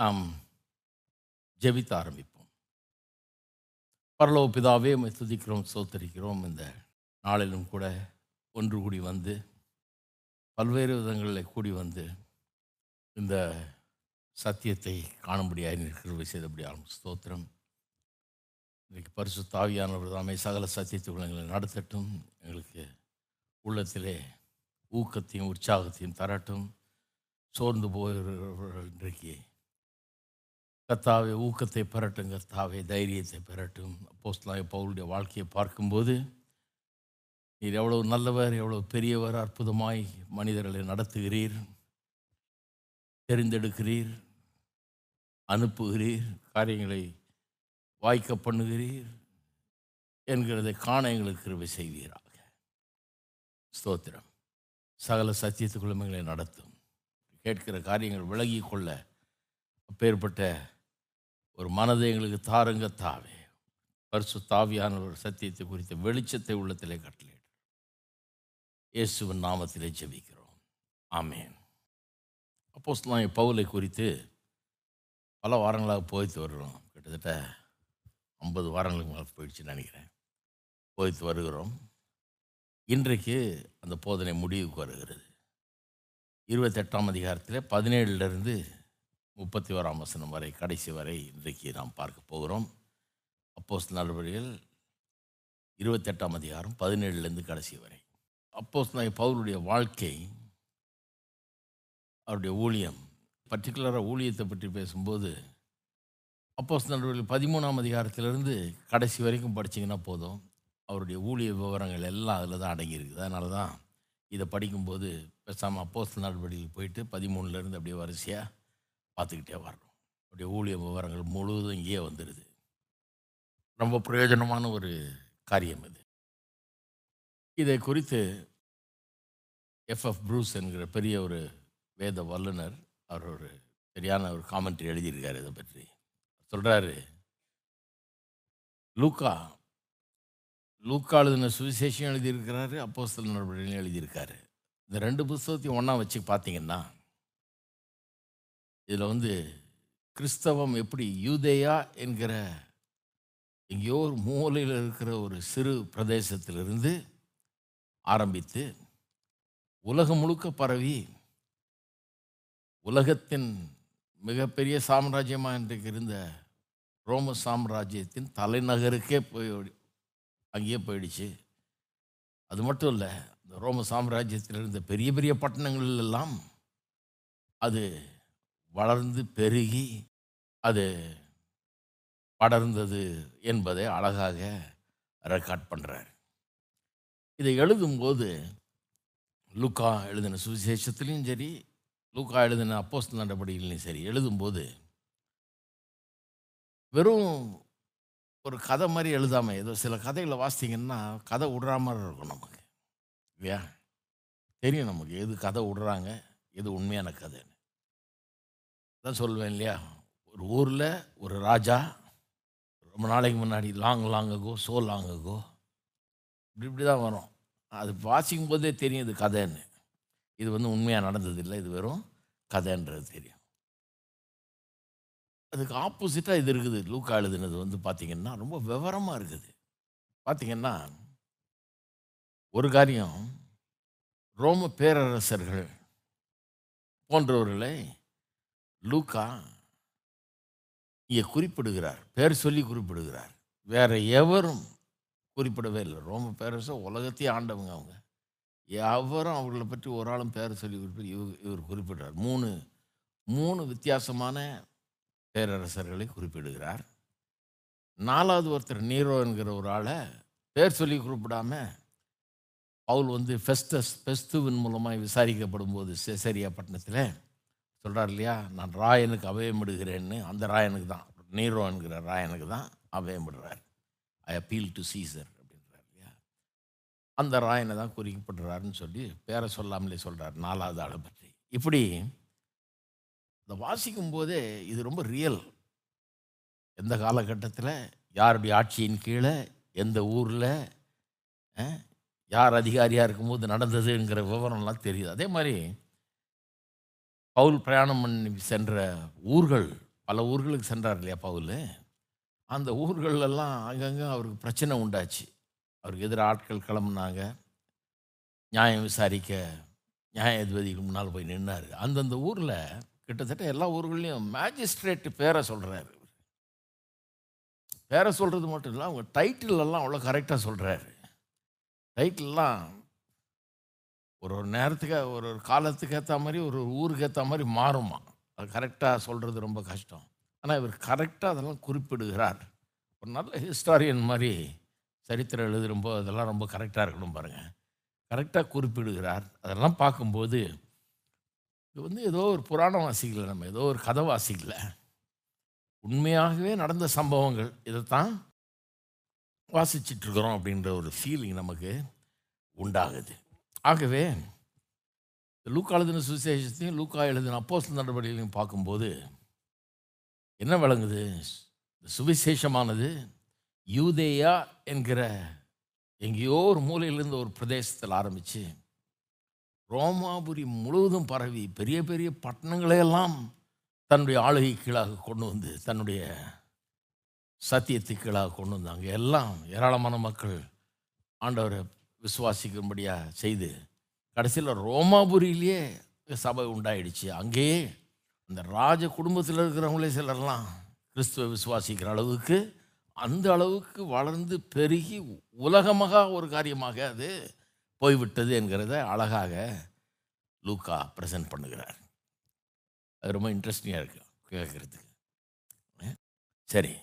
நாம் ஜெபித்த ஆரம்பிப்போம். பரலோ பிதாவே துதிக்கிறோம் சோத்தரிக்கிறோம் இந்த நாளிலும் கூட ஒன்று கூடி வந்து பல்வேறு விதங்களில் கூடி வந்து இந்த சத்தியத்தை காணும்படியாக நிற்கிறவை செய்தபடியாலும் ஸ்தோத்திரம். இன்றைக்கு பரிசு தாவியானவர் தாமே சகல சத்தியத்துக்குள்ள எங்களை நடத்தட்டும். எங்களுக்கு உள்ளத்திலே ஊக்கத்தையும் உற்சாகத்தையும் தரட்டும். சோர்ந்து போகிறவர்கள் இன்றைக்கு கத்தாவே ஊக்கத்தை பெறட்டும் கத்தாவே தைரியத்தை பெறட்டும். அப்போஸ்தலனாகிய பவுளுடைய வாழ்க்கையை பார்க்கும்போது நீர் எவ்வளவு நல்லவர் எவ்வளவு பெரியவர் அற்புதமாய் மனிதர்களை நடத்துகிறீர் தெரிந்தெடுக்கிறீர் அனுப்புகிறீர் காரியங்களை வாய்க்க பண்ணுகிறீர் என்கிறதை காண எங்களுக்கு கிருபை செய்வீராக. ஸ்தோத்திரம். சகல சத்தியத்து எங்களை நடத்தும். கேட்கிற காரியங்கள் விலகி கொள்ள அப்பேற்பட்ட ஒரு மனதை எங்களுக்கு தாருங்க தாவே. பரிசு தாவியான ஒரு சத்தியத்தை குறித்த வெளிச்சத்தை உள்ளத்திலே கட்டளையிடும் இயேசுவின் நாமத்திலே ஜெபிக்கிறோம். ஆமேன். அப்போஸ் நான் பவுலை குறித்து பல வாரங்களாக போய்த்து வருகிறோம். கிட்டத்தட்ட ஐம்பது வாரங்களுக்கு மேலே போயிடுச்சுன்னு நினைக்கிறேன். போய்த்து வருகிறோம். இன்றைக்கு அந்த போதனை முடிவுக்கு வருகிறது. இருபத்தெட்டாம் அதிகாரத்தில் பதினேழுலேருந்து முப்பத்தி ஓராம் வசனம் வரை கடைசி வரை இன்றைக்கு நாம் பார்க்க போகிறோம். அப்போஸ் நடவடிக்கைகள் இருபத்தெட்டாம் அதிகாரம் பதினேழுலேருந்து கடைசி வரை. அப்போஸ் நான் பவுலுடைய வாழ்க்கை அவருடைய ஊழியம் பர்டிகுலராக ஊழியத்தை பற்றி பேசும்போது அப்போஸ் நடவடிக்கை பதிமூணாம் அதிகாரத்திலிருந்து கடைசி வரைக்கும் படிச்சிங்கன்னா போதும். அவருடைய ஊழிய விவரங்கள் எல்லாம் அதில் தான் அடங்கியிருக்குது அதனால தான் இதை படிக்கும்போது பேசாமல் அப்போஸ் நடவடிக்கைக்கு போயிட்டு பதிமூணுலேருந்து அப்படியே வரிசையாக பார்த்துக்கிட்டே வரணும் அப்படியே ஊழிய விவரங்கள் முழுவதும் இங்கேயே வந்துடுது ரொம்ப பிரயோஜனமான ஒரு காரியம் இது. இதை குறித்து எஃப்எஃப் ப்ரூஸ் என்கிற பெரிய ஒரு வேத வல்லுனர் அவர் ஒரு சரியான ஒரு காமெண்ட்ரி எழுதியிருக்காரு இதை பற்றி. சொல்கிறாரு லூக்கா லூக்கா எழுதின சுவிசேஷம் எழுதியிருக்கிறாரு அப்போஸ்தல் நடவடிக்கையும் எழுதியிருக்காரு. இந்த ரெண்டு புஸ்தகத்தையும் ஒன்றா வச்சு பார்த்தீங்கன்னா இதில் வந்து கிறிஸ்தவம் எப்படி யூதேயா என்கிற எங்கேயோ ஒரு மூலையில் இருக்கிற ஒரு சிறு பிரதேசத்திலிருந்து ஆரம்பித்து உலகம் முழுக்க பரவி உலகத்தின் மிகப்பெரிய சாம்ராஜ்யமாக இன்றைக்கு இருந்த ரோம சாம்ராஜ்யத்தின் தலைநகருக்கே போய் அங்கேயே போயிடுச்சு. அது மட்டும் இல்லை இந்த ரோம சாம்ராஜ்யத்தில் இருந்த பெரிய பெரிய பட்டணங்கள் எல்லாம் அது வளர்ந்து பெருகி அது படர்ந்தது என்பதை அழகாக ரெக்கார்ட் பண்ணுறார் இதை எழுதும்போது லுக்கா எழுதின சுவிசேஷத்துலேயும் சரி லூக்கா எழுதின அப்போஸ் நடவடிக்கைகளையும் சரி எழுதும்போது வெறும் ஒரு கதை மாதிரி எழுதாமல் ஏதோ சில கதைகளை வாசித்தீங்கன்னா கதை விடுற மாதிரி இருக்கும் நமக்கு. இல்லையா? தெரியும் நமக்கு எது கதை விடுறாங்க எது உண்மையான கதை தான் சொல்லுவேன் இல்லையா? ஒரு ஊரில் ஒரு ராஜா ரொம்ப நாளைக்கு முன்னாடி லாங் லாங்குகோ சோ லாங்குகோ இப்படி இப்படி தான் வரும். அது வாசிக்கும் போதே தெரியும் இது கதைன்னு. இது வந்து உண்மையாக நடந்ததில்லை இது வெறும் கதைன்றது தெரியும். அதுக்கு ஆப்போசிட்டாக இது இருக்குது. லூக்கா எழுதுனது வந்து பார்த்திங்கன்னா ரொம்ப விவரமாக இருக்குது. பார்த்திங்கன்னா ஒரு காரியம் ரோம பேரரசர்கள் போன்றவர்களை லூக்கா இங்கே குறிப்பிடுகிறார். பேர் சொல்லி குறிப்பிடுகிறார். வேற எவரும் குறிப்பிடவே இல்லை. ரோம பேரரசர் உலகத்தையே ஆண்டவங்க அவங்க. எவரும் அவர்களை பற்றி ஒரு ஆளும் பேர் சொல்லி குறிப்பிட்டு இவர் இவர் குறிப்பிடுறார். மூணு மூணு வித்தியாசமான பேரரசர்களை குறிப்பிடுகிறார். நாலாவது ஒருத்தர் நீரோ என்கிற ஒரு ஆளை பேர் சொல்லி குறிப்பிடாம பவுல் வந்து ஃபெஸ்டஸ் ஃபெஸ்துவின் மூலமாக விசாரிக்கப்படும் போது செசரியா பட்டணத்தில் சொல்கிறார் இல்லையா? நான் ராயனுக்கு அபயமிடுகிறேன்னு அந்த ராயனுக்கு தான். நீரோ என்கிற ராயனுக்கு தான் அபயமிடுறார் ஐ அப்பீல் டு சீசர் அப்படின்றார் இல்லையா? அந்த ராயனை தான் குறிக்கப்படுறாருன்னு சொல்லி பேரை சொல்லாமலே சொல்கிறார் நாலாவது ஆளை பற்றி. இப்படி இந்த வாசிக்கும் போதே இது ரொம்ப ரியல் எந்த காலகட்டத்தில் யாருடைய ஆட்சியின் கீழே எந்த ஊரில் யார் அதிகாரியாக இருக்கும்போது நடந்ததுங்கிற விவரம்லாம் தெரியுது. அதே மாதிரி பவுல் பிரயாணம் பண்ணி சென்ற ஊர்கள் பல ஊர்களுக்கு சென்றார் இல்லையா பவுல்? அந்த ஊர்களெல்லாம் அங்கங்கே அவருக்கு பிரச்சனை உண்டாச்சு. அவருக்கு எதிராக ஆட்கள் கிளம்புனாங்க. நியாயம் விசாரிக்க நியாயாதிபதிக்கு முன்னால் போய் நின்னார். அந்தந்த ஊரில் கிட்டத்தட்ட எல்லா ஊர்கள்லையும் மேஜிஸ்ட்ரேட் பேரை சொல்கிறாரு பேரை சொல்கிறது மட்டும் இல்லை அவங்க டைட்டிலெல்லாம் அவ்வளோ கரெக்டாக சொல்கிறாரு டைட்டிலெலாம் ஒரு ஒரு நேரத்துக்கு ஒரு ஒரு காலத்துக்கு ஏற்ற மாதிரி ஒரு ஒரு ஊருக்கு ஏற்ற மாதிரி மாறுமா? அது கரெக்டாக சொல்கிறது ரொம்ப கஷ்டம். ஆனால் இவர் கரெக்டாக அதெல்லாம் குறிப்பிடுகிறார். ஒரு நல்ல ஹிஸ்டாரியன் மாதிரி சரித்திரம் ரொம்ப அதெல்லாம் ரொம்ப கரெக்டாக இருக்கணும் பாருங்கள் கரெக்டாக குறிப்பிடுகிறார். அதெல்லாம் பார்க்கும்போது இது வந்து ஏதோ ஒரு புராணம் வாசிக்கல நம்ம ஏதோ ஒரு கதை வாசிக்கல உண்மையாகவே நடந்த சம்பவங்கள் இதைத்தான் வாசிச்சிட்டு இருக்கிறோம் அப்படின்ற ஒரு ஃபீலிங் நமக்கு உண்டாகுது. ஆகவே லூக்கா எழுதின சுவிசேஷத்தையும் லூக்கா எழுதின அப்போஸ் நடவடிக்கைகளையும் பார்க்கும்போது என்ன விளங்குது? சுவிசேஷமானது யூதேயா என்கிற எங்கேயோ ஒரு மூலையிலிருந்து ஒரு பிரதேசத்தில் ஆரம்பித்து ரோமாபுரி முழுவதும் பரவி பெரிய பெரிய பட்டணங்களையெல்லாம் தன்னுடைய ஆளுகை கீழாக கொண்டு வந்து தன்னுடைய சத்தியத்தை கீழாக கொண்டு வந்தாங்க. எல்லாம் ஏராளமான மக்கள் ஆண்டவரை விசுவாசிக்கும்படியாக செய்து கடைசியில் ரோமாபுரியிலேயே சபை உண்டாயிடுச்சு. அங்கேயே அந்த ராஜ குடும்பத்தில் இருக்கிறவங்களே சிலர்லாம் கிறிஸ்துவ விசுவாசிக்கிற அளவுக்கு அந்த அளவுக்கு வளர்ந்து பெருகி உலகமாக ஒரு காரியமாக அது போய்விட்டது என்கிறத அழகாக லூக்கா ப்ரெசன்ட் பண்ணுகிறார். அது ரொம்ப இன்ட்ரெஸ்டிங்காக இருக்குது கேட்குறதுக்கு. சரி.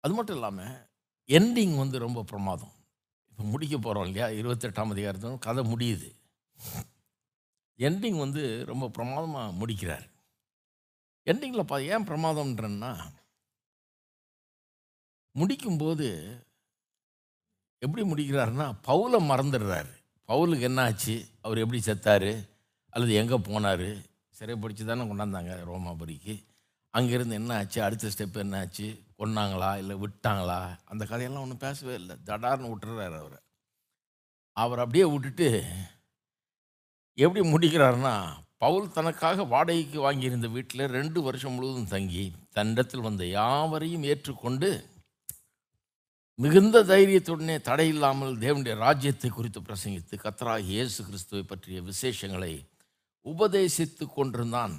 அது மட்டும் இல்லாமல் எண்டிங் வந்து ரொம்ப பிரமாதம். முடிக்க போகிறோம் இல்லையா? இருபத்தெட்டாம் அதிகாரத்தில் கதை முடியுது. எண்டிங் வந்து ரொம்ப பிரமாதமாக முடிக்கிறார். எண்டிங்கில் பா ஏன் பிரமாதம்ன்றன்னா முடிக்கும்போது எப்படி முடிக்கிறாருன்னா பவுலை மறந்துடுறாரு. பவுலுக்கு என்ன ஆச்சு? அவர் எப்படி செத்தார்? அல்லது எங்கே போனார்? சிறைப்பிடிச்சு தானே கொண்டாந்தாங்க ரோமாபுரிக்கு. அங்கேருந்து என்ன ஆச்சு? அடுத்த ஸ்டெப் என்ன ஆச்சு? கொன்னாங்களா இல்லை விட்டாங்களா? அந்த கதையெல்லாம் ஒன்றும் பேசவே இல்லை. தடார்னு விட்டுறாரு அவரை. அவர் அப்படியே விட்டுட்டு எப்படி முடிக்கிறாருன்னா பவுல் தனக்காக வாடகைக்கு வாங்கியிருந்த வீட்டில் ரெண்டு வருஷம் முழுவதும் தங்கி தன்னிடத்தில் வந்த யாவரையும் ஏற்றுக்கொண்டு மிகுந்த தைரியத்துடனே தடையில்லாமல் தேவனுடைய ராஜ்யத்தை குறித்து பிரசங்கித்து கத்தராக இயேசு கிறிஸ்துவை பற்றிய விசேஷங்களை உபதேசித்து கொண்டிருந்தான்.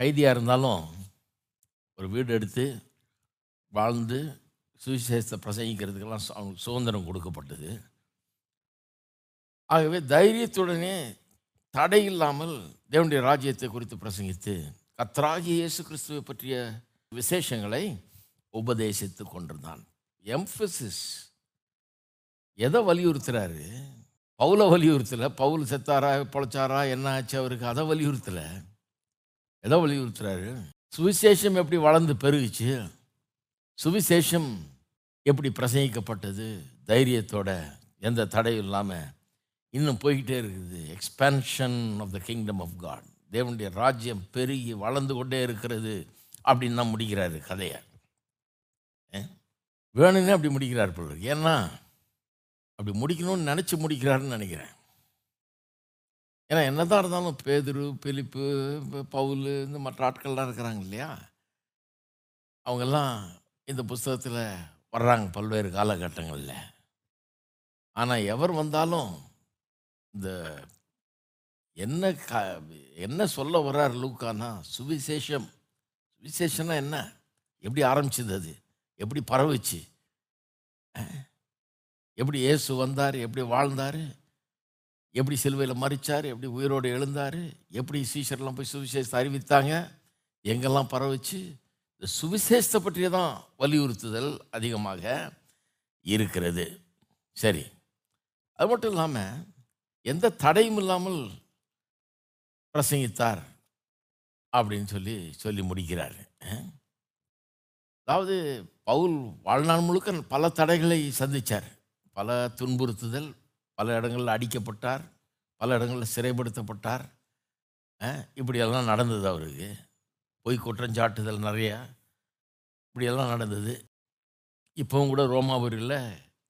கைதியாக இருந்தாலும் ஒரு வீடு எடுத்து வாழ்ந்து சுவிசேஷத்தை பிரசங்கிக்கிறதுக்கெல்லாம் சு- அவங்களுக்கு சுதந்திரம் கொடுக்கப்பட்டது. ஆகவே தைரியத்துடனே தடை இல்லாமல் தேவனுடைய ராஜ்யத்தை குறித்து பிரசங்கித்து கத்ராகி இயேசு கிறிஸ்துவை பற்றிய விசேஷங்களை உபதேசித்து கொண்டிருந்தான். எம்ஃபசிஸ் எதை வலியுறுத்துறாரு? பவுலை வலியுறுத்தலை? பவுல் செத்தாரா பொழைச்சாரா என்ன ஆச்சு அவருக்கு? அதை வலியுறுத்தலை? எதை வலியுறுத்துறாரு? சுவிசேஷம் எப்படி வளர்ந்து பெருகுச்சு? சுவிசேஷம் எப்படி பிரசங்கிக்கப்பட்டது? தைரியத்தோட எந்த தடையும் இல்லாமல் இன்னும் போய்கிட்டே இருக்குது. Expansion of the kingdom of God தேவனுடைய ராஜ்யம் பெருகி வளர்ந்து கொண்டே இருக்கிறது அப்படின்னு தான் முடிக்கிறாரு கதையை. வேணும்னே அப்படி முடிக்கிறார் போல ஏன்னா அப்படி முடிக்கணும்னு நினச்சி முடிக்கிறாருன்னு நினைக்கிறேன். ஏன்னா என்னதான் இருந்தாலும் பேதுரு பிலிப்பு பவுல் இந்த மற்ற ஆட்கள்லாம் இருக்கிறாங்க இல்லையா? அவங்கெல்லாம் இந்த புஸ்தகத்தில் வர்றாங்க பல்வேறு காலகட்டங்களில். ஆனால் எவர் வந்தாலும் இந்த என்ன க என்ன சொல்ல வர்றார் லூக்கானா? சுவிசேஷம். சுவிசேஷம்னா என்ன? எப்படி ஆரம்பிச்சது அது? எப்படி பரவுச்சு? எப்படி இயேசு வந்தார்? எப்படி வாழ்ந்தார்? எப்படி சிலுவையில் மறிச்சார் எப்படி உயிரோடு எழுந்தார் எப்படி சீஷர்லாம் போய் சுவிசேஷத்தை அறிவித்தாங்க எங்கெல்லாம் பரவிச்சு இந்த சுவிசேஷத்தை பற்றிய தான் வலியுறுத்துதல் அதிகமாக இருக்கிறது. சரி. அது மட்டும் இல்லாமல் எந்த தடையும் இல்லாமல் பிரசங்கித்தார் அப்படின்னு சொல்லி சொல்லி முடிக்கிறார். அதாவது பவுல் வாழ்நாள் முழுக்க பல தடைகளை சந்தித்தார் பல துன்புறுத்துதல் பல இடங்களில் அடிக்கப்பட்டார் பல இடங்களில் சிறைப்படுத்தப்பட்டார். இப்படியெல்லாம் நடந்தது அவருக்கு. பொய் குற்றஞ்சாட்டுதல் நிறையா. இப்படியெல்லாம் நடந்தது. இப்போவும் கூட ரோமாபுரியில்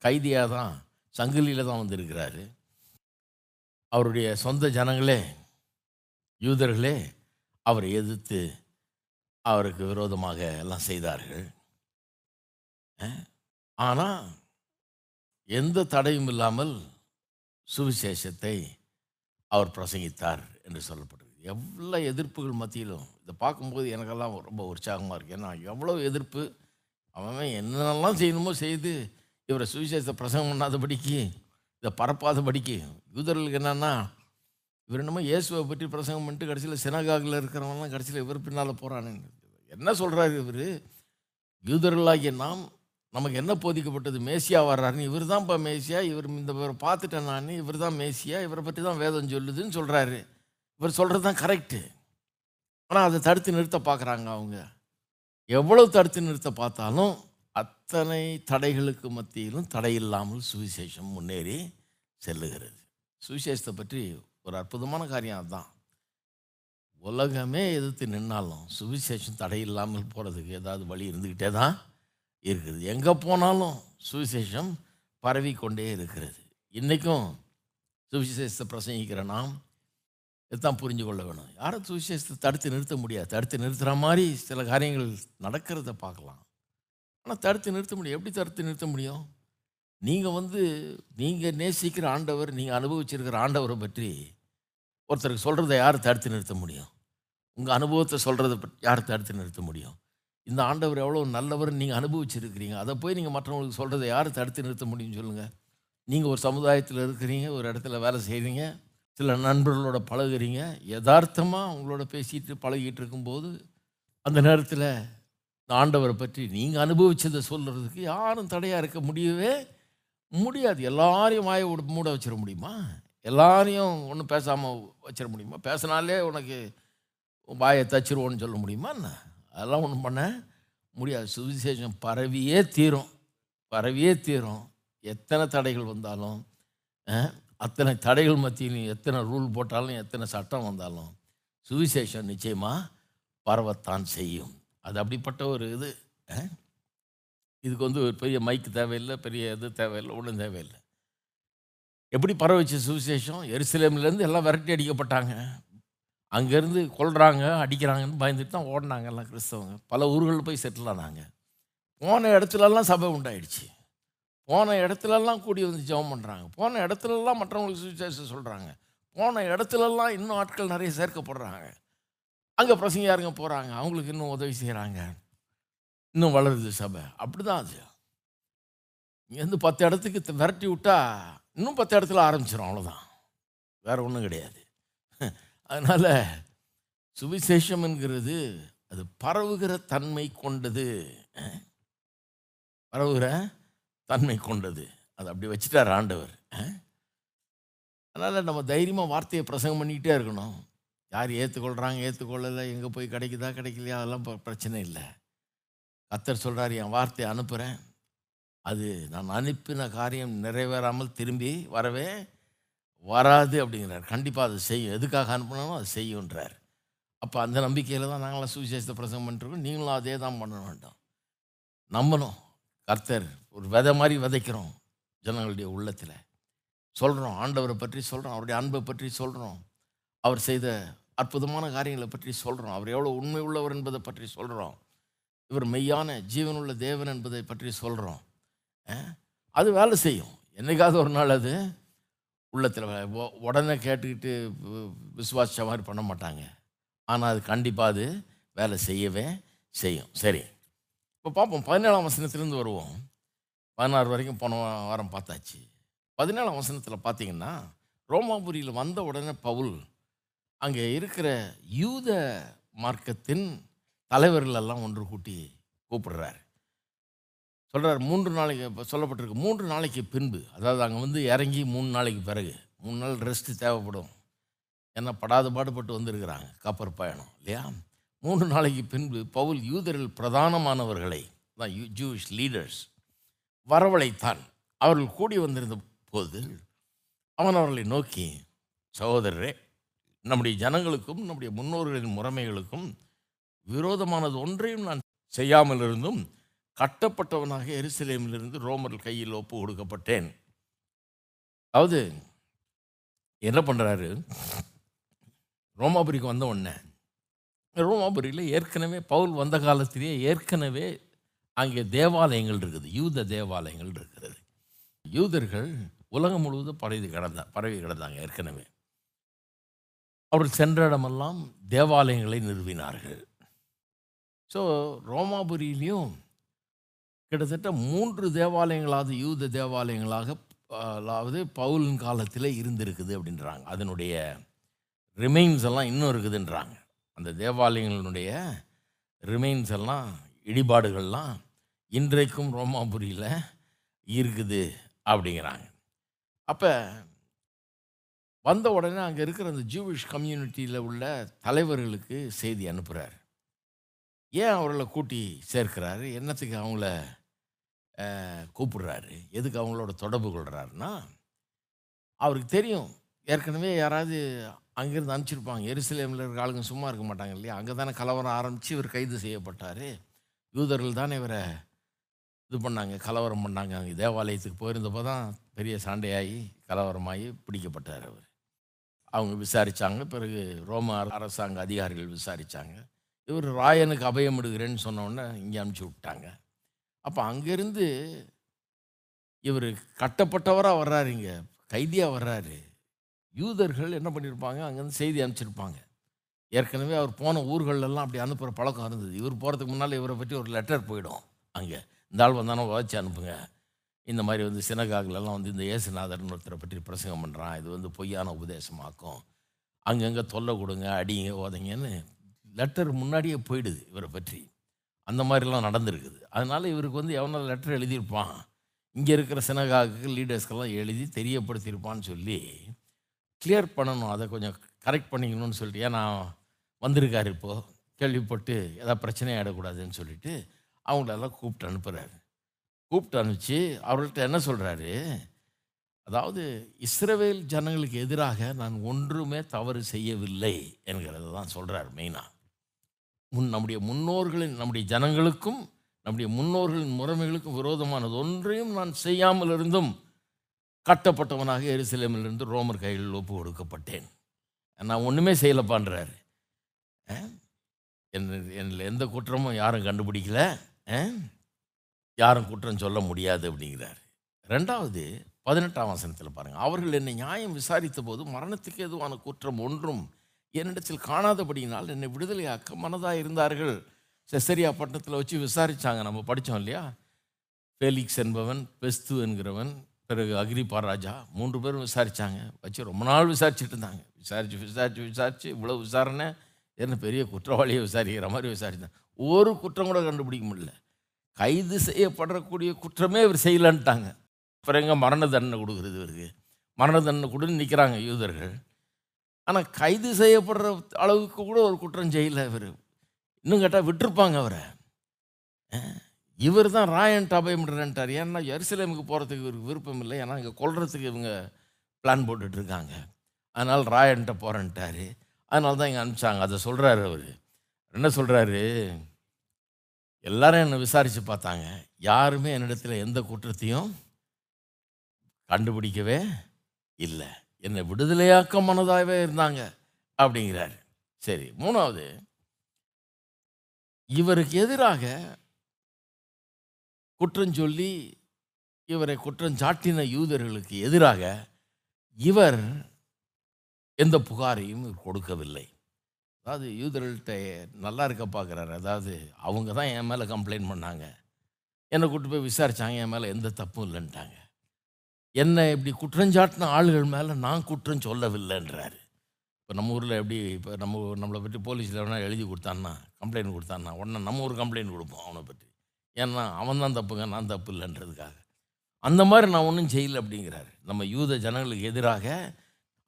கைதியாக தான் சங்கிலியில் தான் வந்திருக்கிறாரு. அவருடைய சொந்த ஜனங்களே யூதர்களே அவரை எதிர்த்து அவருக்கு விரோதமாக எல்லாம் செய்தார்கள். ஆனால் எந்த தடையும் இல்லாமல் சுவிசேஷத்தை அவர் பிரசங்கித்தார் என்று சொல்லப்படுது எவ்வளோ எதிர்ப்புகள் மத்தியிலும் இதை பார்க்கும்போது எனக்கெல்லாம் ரொம்ப உற்சாகமாக இருக்குது ஏன்னா எவ்வளோ எதிர்ப்பு அவன் என்னென்னலாம் செய்யணுமோ செய்து இவரை சுவிசேஷத்தை பிரசங்கம் பண்ணாதபடிக்கு இதை பரப்பாதபடிக்கு யூதர்களுக்கு என்னென்னா இவர் என்னமோ இயேசுவை பற்றி பிரசங்கம் பண்ணிட்டு கடைசியில் சினகாகில் இருக்கிறவங்கலாம் கடைசியில் இவர் பின்னால் போகிறானுங்க என்ன சொல்கிறாரு இவர்? யூதர்களாகிய நாம் நமக்கு என்ன போதிக்கப்பட்டது? மேசியா வர்றாருன்னு. இவர் தான் இப்போ மேசியா. இவர் இந்த இவரை பார்த்துட்டேன் நான். இவர் தான் மேசியா. இவரை பற்றி தான் வேதம் சொல்லுதுன்னு சொல்கிறாரு இவர் சொல்கிறது தான் கரெக்டு ஆனால் அதை தடுத்து நிறுத்த பார்க்குறாங்க அவங்க. எவ்வளவு தடுத்து நிறுத்த பார்த்தாலும் அத்தனை தடைகளுக்கு மத்தியிலும் தடை இல்லாமல் சுவிசேஷம் முன்னேறி செல்லுகிறது. சுவிசேஷத்தை பற்றி ஒரு அற்புதமான காரியம் அதுதான். உலகமே எதிர்த்து நின்னாலும் சுவிசேஷம் தடை இல்லாமல் போகிறதுக்கு ஏதாவது வழி இருந்துக்கிட்டே தான் இருக்குது. எங்கே போனாலும் சுவிசேஷம் பரவி கொண்டே இருக்கிறது. இன்றைக்கும் சுவிசேஷத்தை பிரசங்கிக்கிற நாம் இதுதான் புரிஞ்சு கொள்ள வேணும். யாரும் சுவிசேஷத்தை தடுத்து நிறுத்த முடியாது. தடுத்து நிறுத்துகிற மாதிரி சில காரியங்கள் நடக்கிறத பார்க்கலாம். ஆனால் தடுத்து நிறுத்த முடியும். எப்படி தடுத்து நிறுத்த முடியும்? நீங்கள் வந்து நீங்கள் நேசிக்கிற ஆண்டவர் நீங்கள் அனுபவிச்சிருக்கிற ஆண்டவரை பற்றி ஒருத்தருக்கு சொல்கிறத யார் தடுத்து நிறுத்த முடியும்? உங்கள் அனுபவத்தை சொல்கிறத பற்றி யார் தடுத்து நிறுத்த முடியும்? இந்த ஆண்டவர் எவ்வளோ நல்லவர்னு நீங்கள் அனுபவிச்சிருக்கிறீங்க. அதை போய் நீங்கள் மற்றவங்களுக்கு சொல்கிறத யார் தடுத்து நிறுத்த முடியும்னு சொல்லுங்கள் நீங்கள் ஒரு சமுதாயத்தில் இருக்கிறீங்க ஒரு இடத்துல வேலை செய்கிறீங்க சில நண்பர்களோட பழகுறீங்க யதார்த்தமாக அவங்களோட பேசிட்டு பழகிட்டு இருக்கும்போது அந்த நேரத்தில் இந்த ஆண்டவரை பற்றி நீங்கள் அனுபவித்ததை சொல்கிறதுக்கு யாரும் தடையாக இருக்க முடியவே முடியாது. எல்லாரையும் வாயை விட மூட வச்சிட முடியுமா? எல்லாரையும் ஒன்றும் பேசாமல் வச்சிட முடியுமா? பேசினாலே உனக்கு வாயை தச்சிருவோன்னு சொல்ல முடியுமா என்ன? அதெல்லாம் ஒன்றும் பண்ண முடியாது. சுவிசேஷம் பரவியே தீரும். பரவியே தீரும். எத்தனை தடைகள் வந்தாலும் அத்தனை தடைகள் மத்தியிலும் எத்தனை ரூல் போட்டாலும் எத்தனை சட்டம் வந்தாலும் சுவிசேஷம் நிச்சயமாக பரவத்தான் செய்யும். அது அப்படிப்பட்ட ஒரு இது இதுக்கு வந்து ஒரு பெரிய மைக்கு தேவையில்லை பெரிய இது தேவையில்லை ஒன்றும் தேவையில்லை. எப்படி பரவச்சு சுவிசேஷம்? எருசலேம்லேருந்து எல்லாம் விரட்டி அடிக்கப்பட்டாங்க. அங்கேருந்து கொள்கிறாங்க அடிக்கிறாங்கன்னு பயந்துட்டு தான் ஓடினாங்க எல்லாம் கிறிஸ்தவங்க. பல ஊர்களில் போய் செட்டில் ஆனாங்க. போன இடத்துலலாம் சபை உண்டாயிடுச்சு. போன இடத்துலலாம் கூடி வந்து ஜெபம் பண்ணுறாங்க போன இடத்துலலாம் மற்றவங்களுக்கு சுவிசேஷம் சொல்கிறாங்க போன இடத்துலலாம் இன்னும் ஆட்கள் நிறைய சேர்க்கப்படுறாங்க. அங்கே பிரசங்கியாருங்க போகிறாங்க அவங்களுக்கு இன்னும் உதவி செய்கிறாங்க இன்னும் வளருது சபை. அப்படி தான் அது இங்கேருந்து பத்து இடத்துக்கு விரட்டி விட்டா இன்னும் பத்து இடத்துல ஆரம்பிச்சிடும் அவ்வளோதான் வேறு ஒன்றும் கிடையாது. அதனால் சுவிசேஷம் என்கிறது அது பரவுகிற தன்மை கொண்டது. பரவுகிற தன்மை கொண்டது. அது அப்படி வச்சுட்டார் ஆண்டவர். அதனால் நம்ம தைரியமாக வார்த்தையை பிரசங்கம் பண்ணிக்கிட்டே இருக்கணும். யார் ஏற்றுக்கொள்கிறாங்க ஏற்றுக்கொள்ளலை எங்கே போய் கிடைக்குதா கிடைக்கலையா அதெல்லாம் பிரச்சனை இல்லை. கத்தர் சொல்கிறார் என் வார்த்தையை அனுப்புகிறேன் அது நான் அனுப்பின காரியம் நிறைவேறாமல் திரும்பி வரவே வராது அப்படிங்கிறார். கண்டிப்பாக அது செய்யும். எதுக்காக அனுப்பினாலும் அது செய்யுன்றார் அப்போ அந்த நம்பிக்கையில் தான் நாங்களாம் சுவிசேஷத்தை பிரசங்கம் பண்ணிட்டுருக்கோம். நீங்களும் அதே தான் பண்ண வேண்டாம் நம்பணும். கர்த்தர் ஒரு விதை மாதிரி விதைக்கிறோம் ஜனங்களுடைய உள்ளத்தில். சொல்கிறோம் ஆண்டவரை பற்றி சொல்கிறோம் அவருடைய அன்பை பற்றி சொல்கிறோம் அவர் செய்த அற்புதமான காரியங்களை பற்றி சொல்கிறோம் அவர் எவ்வளோ உண்மை உள்ளவர் என்பதை பற்றி சொல்கிறோம் இவர் மெய்யான ஜீவனுள்ள தேவன் என்பதை பற்றி சொல்கிறோம் அது வேலை செய்யும். என்னைக்காவது ஒரு நாள் அது உள்ளத்தில் உடனே கேட்டுக்கிட்டு விசுவாசித்த மாதிரி பண்ண மாட்டாங்க. ஆனால் அது கண்டிப்பாக அது வேலை செய்யவே செய்யும். சரி. இப்போ பார்ப்போம் பதினேழாம் வசனத்துலேருந்து வருவோம். பதினாறு வரைக்கும் போன வாரம் பார்த்தாச்சு. பதினேழாம் வசனத்தில் பார்த்தீங்கன்னா ரோமாபுரியில் வந்த உடனே பவுல் அங்கே இருக்கிற யூத மார்க்கத்தின் தலைவர்களெல்லாம் ஒன்று கூட்டி கூப்பிடுறார். சொல்கிறார் மூன்று நாளைக்கு இப்போ சொல்லப்பட்டிருக்கு மூன்று நாளைக்கு பின்பு அதாவது அங்கே வந்து இறங்கி மூணு நாளைக்கு பிறகு மூணு நாள் ரெஸ்ட்டு தேவைப்படும். ஏன்னா படாத பாடுபட்டு வந்திருக்கிறாங்க கப்பர் பயணம் இல்லையா? மூன்று நாளைக்கு பின்பு பவுல் யூதரில் பிரதானமானவர்களை தான் யூ ஜூஷ் லீடர்ஸ் வரவழைத்தான். அவர்கள் கூடி வந்திருந்த போது அவன் அவர்களை நோக்கி சகோதரரே நம்முடைய ஜனங்களுக்கும் நம்முடைய முன்னோர்களின் முறைமைகளுக்கும் விரோதமானது ஒன்றையும் நான் செய்யாமல் இருந்தும் கட்டப்பட்டவனாக எருசலேமிலிருந்து ரோமர் கையில் ஒப்பு கொடுக்கப்பட்டேன். அதாவது என்ன பண்ணுறாரு ரோமாபுரிக்கு வந்த உடனே ரோமாபுரியில் ஏற்கனவே பவுல் வந்த காலத்திலேயே ஏற்கனவே அங்கே தேவாலயங்கள் இருக்குது யூத தேவாலயங்கள் இருக்கிறது. யூதர்கள் உலகம் முழுவதும் பரவி கிடந்தா பரவி கிடந்தாங்க ஏற்கனவே. அவர்கள் சென்ற இடமெல்லாம் தேவாலயங்களை நிறுவினார்கள். ஸோ ரோமாபுரியிலையும் கிட்டத்தட்ட மூன்று தேவாலயங்களாவது யூத தேவாலயங்களாக அதாவது பவுலின் காலத்தில் இருந்திருக்குது அப்படின்றாங்க. அதனுடைய ரிமைன்ஸ் எல்லாம் இன்னும் இருக்குதுன்றாங்க. அந்த தேவாலயங்களுடைய ரிமைன்ஸ் எல்லாம் இடிபாடுகள்லாம் இன்றைக்கும் ரோமாபுரியில் இருக்குது அப்படிங்கிறாங்க. அப்போ வந்த உடனே அங்கே இருக்கிற அந்த ஜூவிஷ் கம்யூனிட்டியில் உள்ள தலைவர்களுக்கு செய்தி அனுப்புகிறார் ஏன் அவர்களை கூட்டி சேர்க்கிறாரு? என்னத்துக்கு அவங்கள கூப்பிடுறாரு? எதுக்கு அவங்களோட தொடர்பு கொள்கிறாருன்னா அவருக்கு தெரியும். ஏற்கனவே யாராவது அங்கேருந்து அனுப்பிச்சிருப்பாங்க. எருசலேமில் இருக்க ஆளுங்க சும்மா இருக்க மாட்டாங்க இல்லையா? அங்கே தானே கலவரம் ஆரம்பித்து இவர் கைது செய்யப்பட்டார். யூதர்கள் தானே இவரை இது பண்ணாங்க கலவரம் பண்ணாங்க. அங்கே தேவாலயத்துக்கு போயிருந்தப்போ தான் பெரிய சண்டையாகி கலவரமாகி பிடிக்கப்பட்டார் அவர். அவங்க விசாரித்தாங்க பிறகு ரோம அரசாங்க அதிகாரிகள் விசாரித்தாங்க இவர் ராயனுக்கு அபயம் விடுகிறேன்னு சொன்ன உடனே இங்கே அனுப்பிச்சி விட்டாங்க. அப்போ அங்கேருந்து இவர் கட்டப்பட்டவராக வர்றாரு இங்கே கைதியாக வர்றாரு. யூதர்கள் என்ன பண்ணியிருப்பாங்க? அங்கேருந்து செய்தி அனுப்பிச்சிருப்பாங்க. ஏற்கனவே அவர் போன ஊர்களெல்லாம் அப்படி அனுப்புகிற பழக்கம் இருந்தது. இவர் போகிறதுக்கு முன்னால் இவரை பற்றி ஒரு லெட்டர் போயிடும் அங்கே. இந்த ஆள் வந்தானோ வச்சு அனுப்புங்க. இந்த மாதிரி வந்து சினகாகிலெல்லாம் வந்து இந்த இயேசுநாதர்னு ஒருத்தரை பற்றி பிரசங்கம் பண்ணுறான் இது வந்து பொய்யான உபதேசமாக்கும். அங்கங்கே தொல்லை கொடுங்க அடிங்க ஓதைங்கன்னு லெட்டர் முன்னாடியே போயிடுது இவரை பற்றி. அந்த மாதிரிலாம் நடந்திருக்குது. அதனால் இவருக்கு வந்து எவனோ லெட்டர் எழுதியிருப்பான்? இங்கே இருக்கிற சினகாக்கு லீடர்ஸ்க்கெல்லாம் எழுதி தெரியப்படுத்தியிருப்பான்னு சொல்லி கிளியர் பண்ணணும். அதை கொஞ்சம் கரெக்ட் பண்ணிக்கணும்னு சொல்லிட்டு. ஏன்னா வந்திருக்காரு இப்போது கேள்விப்பட்டு எதாவது பிரச்சனையும் ஆகிடக்கூடாதுன்னு சொல்லிட்டு அவங்களெல்லாம் கூப்பிட்டு அனுப்புகிறாரு கூப்பிட்டு அனுப்பிச்சு அவர்கள்ட்ட என்ன சொல்கிறாரு அதாவது இஸ்ரவேல் ஜனங்களுக்கு எதிராக நான் ஒன்றுமே தவறு செய்யவில்லை என்கிறத தான் சொல்கிறார் மெயினாக முன் நம்முடைய முன்னோர்களின் நம்முடைய ஜனங்களுக்கும் நம்முடைய முன்னோர்களின் முறைமைகளுக்கும் விரோதமானது ஒன்றையும் நான் செய்யாமல் இருந்தும் கட்டப்பட்டவனாக எருசலேமிலிருந்து ரோமர் கைகளில் ஒப்பு கொடுக்கப்பட்டேன். நான் ஒன்றுமே செய்யலப்பான்றாரு. என்ன என்னில் எந்த குற்றமும் யாரும் கண்டுபிடிக்கல. யாரும் குற்றம் சொல்ல முடியாது அப்படிங்கிறார். ரெண்டாவது பதினெட்டாம் வசனத்தில் பாருங்கள் அவர்கள் என்னை நியாயம் விசாரித்த போது மரணத்துக்கு எதுவான குற்றம் ஒன்றும் என்னிடத்தில் காணாதபடியினால் என்னை விடுதலையாக்க மனதாக இருந்தார்கள். செசரியா பட்டணத்தில் வச்சு விசாரித்தாங்க நம்ம படித்தோம் இல்லையா? ஃபேலிக்ஸ் என்பவன் பெஸ்து என்கிறவன் பிறகு அக்ரிபா ராஜா மூன்று பேரும் விசாரித்தாங்க வச்சு ரொம்ப நாள் விசாரிச்சுட்டு இருந்தாங்க. விசாரித்து விசாரித்து விசாரித்து இவ்வளோ விசாரணை என்ன பெரிய குற்றவாளியை விசாரிக்கிற மாதிரி விசாரித்தாங்க ஒரு குற்றம் கூட கண்டுபிடிக்க முடியல. கைது செய்யப்படக்கூடிய குற்றமே இவர் செய்யலான்ட்டாங்க. அப்புறம் எங்கே மரண தண்டனை கொடுக்குறது இவருக்கு? மரண தண்டனை கொடுன்னு நிற்கிறாங்க யூதர்கள். ஆனால் கைது செய்யப்படுற அளவுக்கு கூட ஒரு குற்றம் செய்யல இவர். இன்னும் கேட்டால் விட்டுருப்பாங்க அவரை. இவர் தான் ராயன் அபயமிடுறேன்ட்டார் ஏன்னா எருசலேமுக்கு போகிறதுக்கு இவருக்கு விருப்பம் இல்லை. ஏன்னா இங்கே கொல்றதுக்கு இவங்க பிளான் போட்டுட்ருக்காங்க அதனால் ராயன்ட்ட போகிறேன்ட்டாரு அதனால தான் இங்கே அனுப்பிச்சாங்க. அதை சொல்கிறாரு அவர். என்ன சொல்கிறாரு எல்லாரும் என்னை விசாரித்து பார்த்தாங்க. யாருமே என்னிடத்தில் எந்த குற்றத்தையும் கண்டுபிடிக்கவே இல்லை. என்னை விடுதலையாக்க மனதாகவே இருந்தாங்க அப்படிங்கிறாரு. சரி மூணாவது. இவருக்கு எதிராக குற்றம் சொல்லி இவரை குற்றஞ்சாட்டின யூதர்களுக்கு எதிராக இவர் எந்த புகாரையும் கொடுக்கவில்லை. அதாவது யூதர்கள்ட்ட நல்லா இருக்க பார்க்குறாரு. அதாவது அவங்க தான் என் மேலே கம்ப்ளைண்ட் பண்ணாங்க. என்னை கூட்டு போய் விசாரித்தாங்க என் மேலே எந்த தப்பும் இல்லைன்ட்டாங்க. என்னை இப்படி குற்றஞ்சாட்டின ஆளுகள் மேலே நான் குற்றம் சொல்லவில்லைன்றாரு. இப்போ நம்ம ஊரில் எப்படி இப்போ நம்ம நம்மளை பற்றி போலீஸில் வேணா எழுதி கொடுத்தான்னா கம்ப்ளைண்ட் கொடுத்தான்னா உடனே நம்ம ஒரு கம்ப்ளைண்ட் கொடுப்போம் அவனை பற்றி ஏன்னா அவன் தான் தப்புங்க நான் தப்பு இல்லைன்றதுக்காக. அந்த மாதிரி நான் ஒன்றும் செய்யலை அப்படிங்கிறாரு. நம்ம யூத ஜனங்களுக்கு எதிராக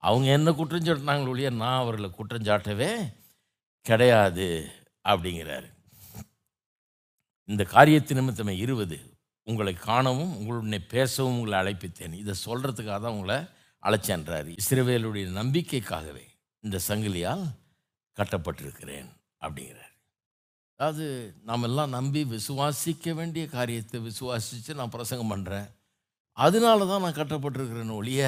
அவங்க என்ன குற்றம் சாட்டினாங்களோ ஒழிய நான் அவர்களை குற்றம் சாட்டவே கிடையாது அப்படிங்கிறாரு. இந்த காரியத்து நிமித்தமே இருபது உங்களை காணவும் உங்களுடனே பேசவும் உங்களை அழைப்பித்தேன். இதை சொல்கிறதுக்காக தான் உங்களை அழைச்சேன்றாரு. இஸ்ரேவேலுடைய நம்பிக்கைக்காகவே இந்த சங்கிலியால் கட்டப்பட்டிருக்கிறேன் அப்படிங்கிறார். அதாவது நாம் எல்லாம் நம்பி விசுவாசிக்க வேண்டிய காரியத்தை விசுவாசித்து நான் பிரசங்கம் பண்ணுறேன் அதனால தான் நான் கட்டப்பட்டிருக்கிறேன்னு ஒழிய